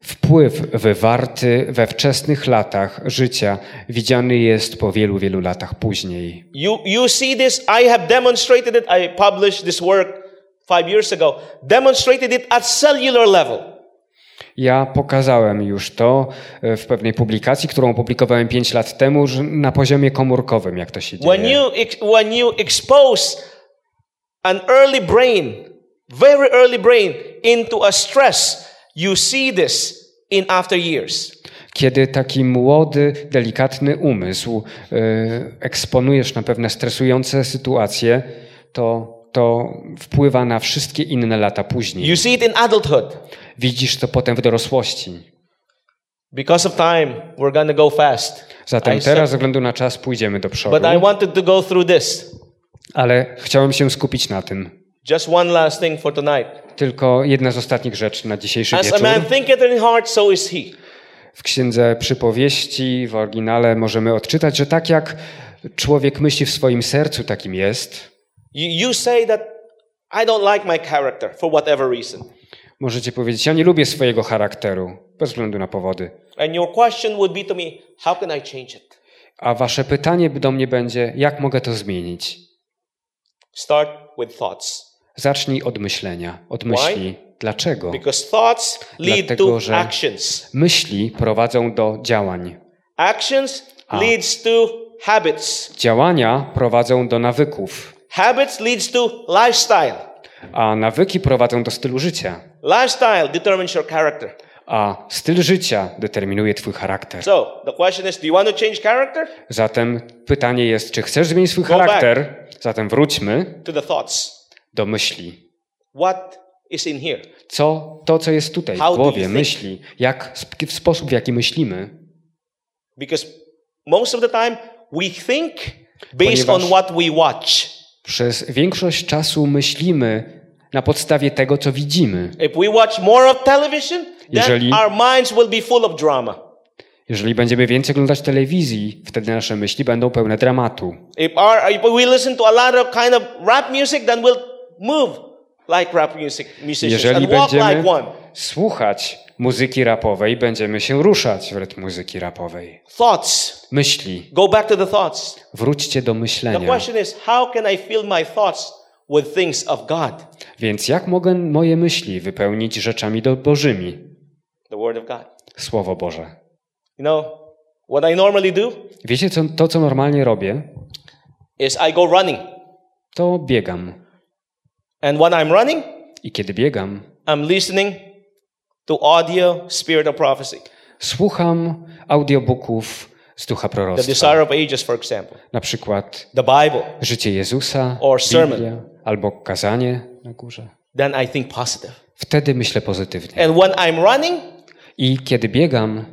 B: wpływ wywarty we wczesnych latach życia widziany jest po wielu, wielu latach później.
A: You, you see this, I have demonstrated it, I published this work five years ago, demonstrated it at cellular level.
B: Ja pokazałem już to e, w pewnej publikacji, którą opublikowałem 5 lat temu, na poziomie komórkowym, jak to się
A: When
B: dzieje.
A: you, ex- when you expose an early brain, very early brain, into a stress, you see this in after years.
B: Kiedy taki młody, delikatny umysł y, eksponujesz na pewne stresujące sytuacje, to, to wpływa na wszystkie inne lata później.
A: You see it in adulthood.
B: Widzisz to potem w dorosłości.
A: Because of time, we're to go fast.
B: Zatem teraz, ze względu na czas, pójdziemy do przodu.
A: but I wanted to go through this.
B: Ale chciałem się skupić na tym.
A: Just one last thing for tonight.
B: Tylko jedna z ostatnich rzeczy na dzisiejszy
A: As a
B: wieczór.
A: man thinketh in heart, so is he.
B: W księdze przypowieści, w oryginale możemy odczytać, że tak jak człowiek myśli w swoim sercu, takim jest.
A: You, you say that I don't like my character for whatever reason.
B: Możecie powiedzieć, ja nie lubię swojego charakteru, bez względu na powody.
A: And your question would be to me, how can I change it?
B: A wasze pytanie do mnie będzie, jak mogę to zmienić?
A: Start with thoughts.
B: Zacznij od myślenia, od myśli. Dlaczego?
A: Because thoughts lead
B: Dlatego,
A: to
B: że-
A: actions.
B: Myśli prowadzą do działań.
A: Actions
B: A.
A: leads to habits.
B: Działania prowadzą do nawyków,
A: Habits leads to lifestyle.
B: a nawyki prowadzą do stylu życia.
A: Lifestyle determines your character.
B: A styl życia determinuje twój charakter.
A: So the question is, do you want to change character?
B: Zatem pytanie jest, czy chcesz zmienić swój
A: Go
B: charakter? Zatem wróćmy
A: To the thoughts.
B: do myśli.
A: What is in here?
B: Co to, co jest tutaj
A: How
B: w głowie, myśli, jak w sposób, w jaki myślimy,
A: Because most of the time we think based
B: Ponieważ-
A: on what we watch.
B: przez większość czasu myślimy na podstawie tego, co widzimy. Jeżeli- będziemy więcej oglądać telewizji, wtedy nasze myśli będą pełne dramatu. Jeżeli będziemy słuchać muzyki rapowej, będziemy się ruszać w rytm muzyki rapowej.
A: Thoughts.
B: Myśli.
A: Go back to the thoughts.
B: Wróćcie do
A: The
B: myślenia.
A: question is, how can I fill my thoughts with things of God?
B: Więc jak mogę moje myśli wypełnić rzeczami do Bożymi?
A: The Word of God.
B: Słowo Boże.
A: You know, what I normally do
B: Wiecie, co, to co normalnie robię?
A: is I go running.
B: To biegam.
A: And when I'm running,
B: I kiedy biegam,
A: I'm listening to audio, spirit of prophecy.
B: słucham audiobooków z ducha
A: The
B: proroctwa.
A: Desire of Ages, for example.
B: Na przykład
A: The Bible.
B: Życie Jezusa,
A: Or sermon.
B: Biblia, albo kazanie na górze.
A: Then I think positive.
B: Wtedy myślę pozytywnie.
A: And when I'm running,
B: I kiedy biegam,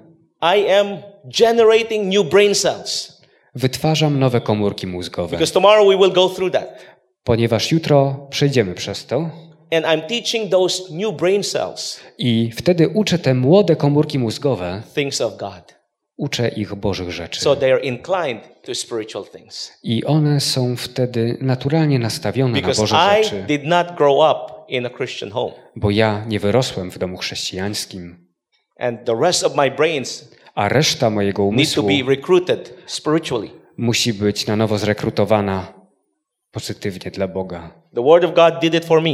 A: I am generating new brain cells.
B: wytwarzam nowe komórki mózgowe.
A: Because tomorrow we will go through that.
B: Ponieważ jutro przejdziemy przez to
A: And I'm teaching those new brain cells
B: i wtedy uczę te młode komórki mózgowe,
A: things of God.
B: Uczę ich Bożych rzeczy.
A: So they are inclined to spiritual things.
B: I one są wtedy naturalnie nastawione na
A: Because
B: Boże
A: I
B: rzeczy,
A: did not grow up in a Christian home.
B: bo ja nie wyrosłem w domu chrześcijańskim,
A: And the rest of my brains
B: a reszta mojego
A: need to
B: umysłu
A: be recruited spiritually.
B: musi być na nowo zrekrutowana pozytywnie dla Boga.
A: The Word of God did it for me,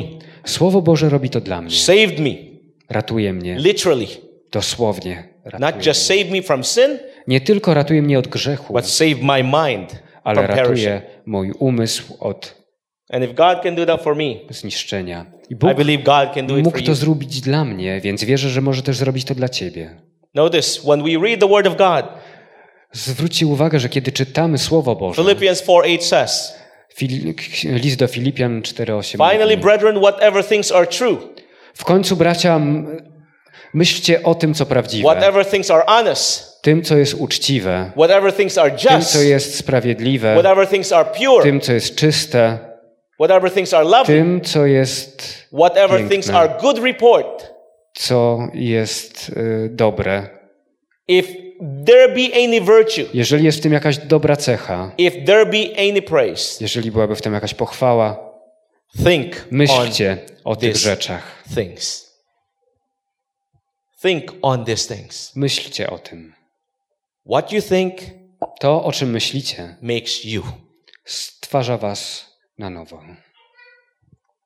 B: Słowo Boże robi to dla mnie.
A: saved me,
B: Ratuje mnie,
A: literally.
B: dosłownie.
A: Not just save me from sin,
B: Nie tylko ratuje mnie od grzechu,
A: but save my mind
B: ale
A: from
B: ratuje mój umysł od
A: And if God can do that for me,
B: zniszczenia. I
A: I
B: Bóg
A: believe God can do it for
B: mógł
A: you.
B: to zrobić dla mnie, więc wierzę, że może też zrobić to dla ciebie.
A: Notice when we read the Word of God,
B: Zwróćcie uwagę, że kiedy czytamy Słowo Boże,
A: Philippians 4 8 says,
B: Fil- list do Filipian 4:8
A: Finally,
B: mówi,
A: brethren, whatever things are true,
B: W końcu, bracia, myślcie o tym, co prawdziwe,
A: whatever things are honest,
B: tym, co jest uczciwe,
A: are
B: tym,
A: just,
B: co jest sprawiedliwe,
A: pure,
B: tym, co jest czyste,
A: lovely,
B: tym, co jest, piękne.
A: report,
B: co jest y, dobre.
A: virtue,
B: Jeżeli jest w tym jakaś dobra cecha,
A: praise,
B: jeżeli byłaby w tym jakaś pochwała, myślcie o tych rzeczach.
A: things. Think on these things.
B: Myślcie o tym.
A: What you think
B: To, o czym myślicie,
A: makes you.
B: stwarza was na nowo.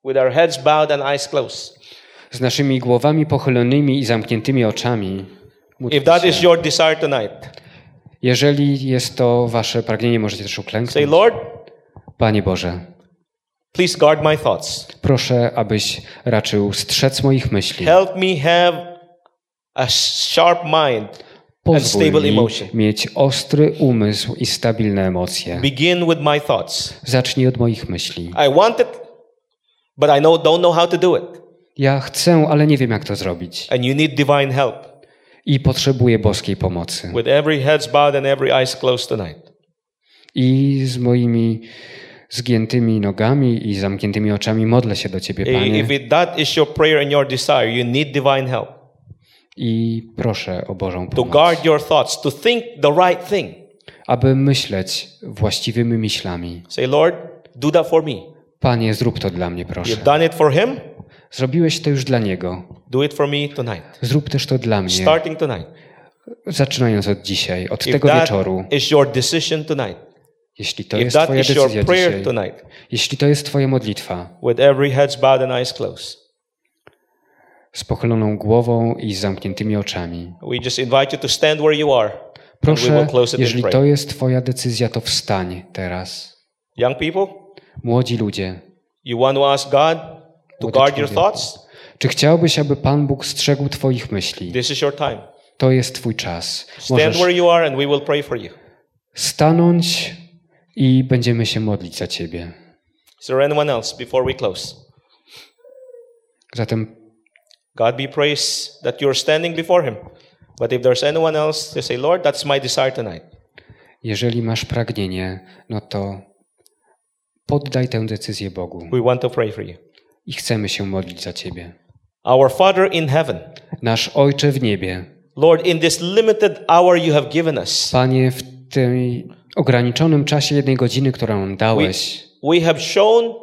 A: With our heads bowed and eyes closed.
B: Z naszymi głowami pochylonymi i zamkniętymi oczami.
A: If that is your desire tonight,
B: Jeżeli jest to wasze pragnienie, możecie też
A: say,
B: uklęknąć.
A: Lord,
B: Panie Boże,
A: please guard my thoughts.
B: proszę, abyś raczył strzec moich myśli.
A: Help me have a sharp mind
B: Pozwól
A: stable emotion.
B: mieć ostry umysł i stabilne emocje.
A: Begin with my thoughts.
B: Zacznij od moich myśli.
A: I want it, but I know, don't know how to do it.
B: Ja chcę, ale nie wiem, jak to zrobić.
A: And you need divine help.
B: I potrzebuję boskiej pomocy.
A: With every head's bowed and every eyes closed tonight.
B: I z moimi zgiętymi nogami i zamkniętymi oczami modlę się do Ciebie, Panie.
A: If that is your prayer and your desire, you need divine help
B: I proszę o Bożą
A: to
B: pomoc.
A: guard your thoughts, to think the right thing.
B: Aby myśleć właściwymi myślami.
A: Say, Lord, do that for me.
B: Panie, zrób to dla mnie, proszę.
A: You've done it for him,
B: Zrobiłeś to już dla Niego.
A: do it for me tonight.
B: Zrób też to dla mnie.
A: Starting tonight.
B: Zaczynając od dzisiaj, od
A: If
B: tego
A: that
B: wieczoru.
A: is your decision tonight,
B: Jeśli to
A: if
B: jest Twoja decyzja
A: prayer
B: dzisiaj,
A: tonight,
B: jeśli to jest Twoja modlitwa,
A: with every head's bowed and eyes closed,
B: z pochyloną głową i z zamkniętymi oczami.
A: we just invite you to stand where you are.
B: Proszę, jeżeli to jest Twoja decyzja, to wstań teraz.
A: Young people,
B: Młodzi ludzie,
A: you want to ask God to guard your thoughts?
B: czy chciałbyś, aby Pan Bóg strzegł Twoich myśli?
A: This is your time.
B: To jest Twój czas. Możesz stanąć i będziemy się modlić za Ciebie.
A: Is there anyone else before we close?
B: Zatem
A: God be praised that you're standing before Him. But if there's anyone else, just say, Lord, that's my desire tonight.
B: jeżeli masz pragnienie, no to poddaj tę decyzję Bogu
A: We want to pray for you.
B: i chcemy się modlić za Ciebie.
A: Our Father in heaven,
B: Nasz Ojcze w niebie,
A: Lord, in this limited hour you have given us,
B: Panie, w tym ograniczonym czasie jednej godziny, którą nam
A: we,
B: dałeś,
A: we have shown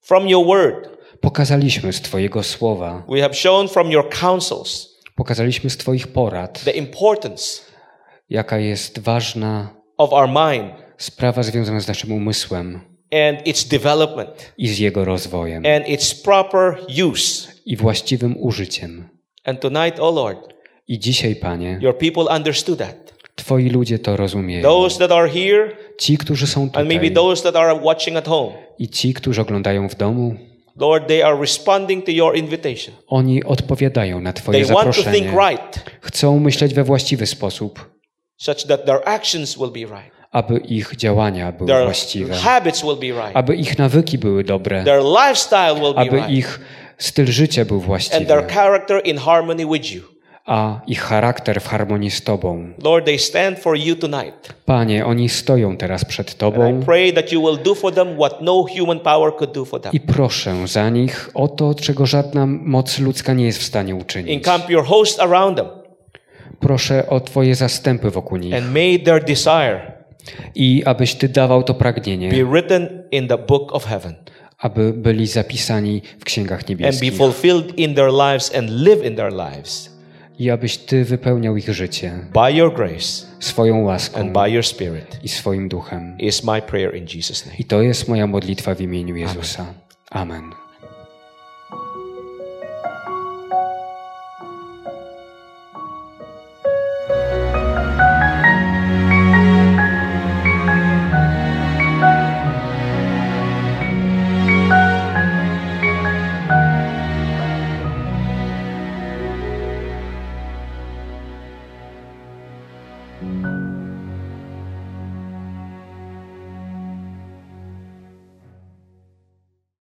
A: from your word,
B: pokazaliśmy z Twojego słowa,
A: we have shown from your counsels
B: pokazaliśmy z Twoich porad,
A: the importance
B: jaka jest ważna
A: of our mind
B: sprawa związana z naszym umysłem
A: and its development
B: i z jego rozwojem
A: and its proper use.
B: i właściwym użyciem.
A: And tonight, oh Lord,
B: I dzisiaj, Panie,
A: your people understood that.
B: Twoi ludzie to rozumieją.
A: Those that are here
B: Ci, którzy są
A: and maybe
B: tutaj
A: those that are watching at home,
B: i ci, którzy oglądają w domu,
A: Lord, they are responding to your invitation.
B: oni odpowiadają na Twoje
A: They want to think
B: zaproszenie.
A: right,
B: Chcą myśleć we właściwy sposób,
A: such that their actions will be right,
B: aby ich działania były
A: their
B: właściwe,
A: right,
B: aby ich nawyki były dobre, aby
A: right,
B: ich styl życia był właściwy, a ich charakter w harmonii z Tobą.
A: Lord, they stand for you tonight.
B: Panie, oni stoją teraz przed Tobą.
A: I no
B: i proszę za nich o to, czego żadna moc ludzka nie jest w stanie uczynić.
A: Encamp your host around them.
B: Proszę o Twoje zastępy wokół nich.
A: And may their desire
B: i abyś Ty dawał to pragnienie,
A: be written in the book of heaven.
B: aby byli zapisani w księgach
A: and be
B: niebieskich.
A: fulfilled in their lives and live in their lives
B: i abyś Ty wypełniał ich życie
A: by your grace
B: swoją łaską
A: and by your spirit
B: i swoim duchem.
A: is my prayer in Jesus' name.
B: I to jest moja modlitwa w imieniu Jezusa. Amen.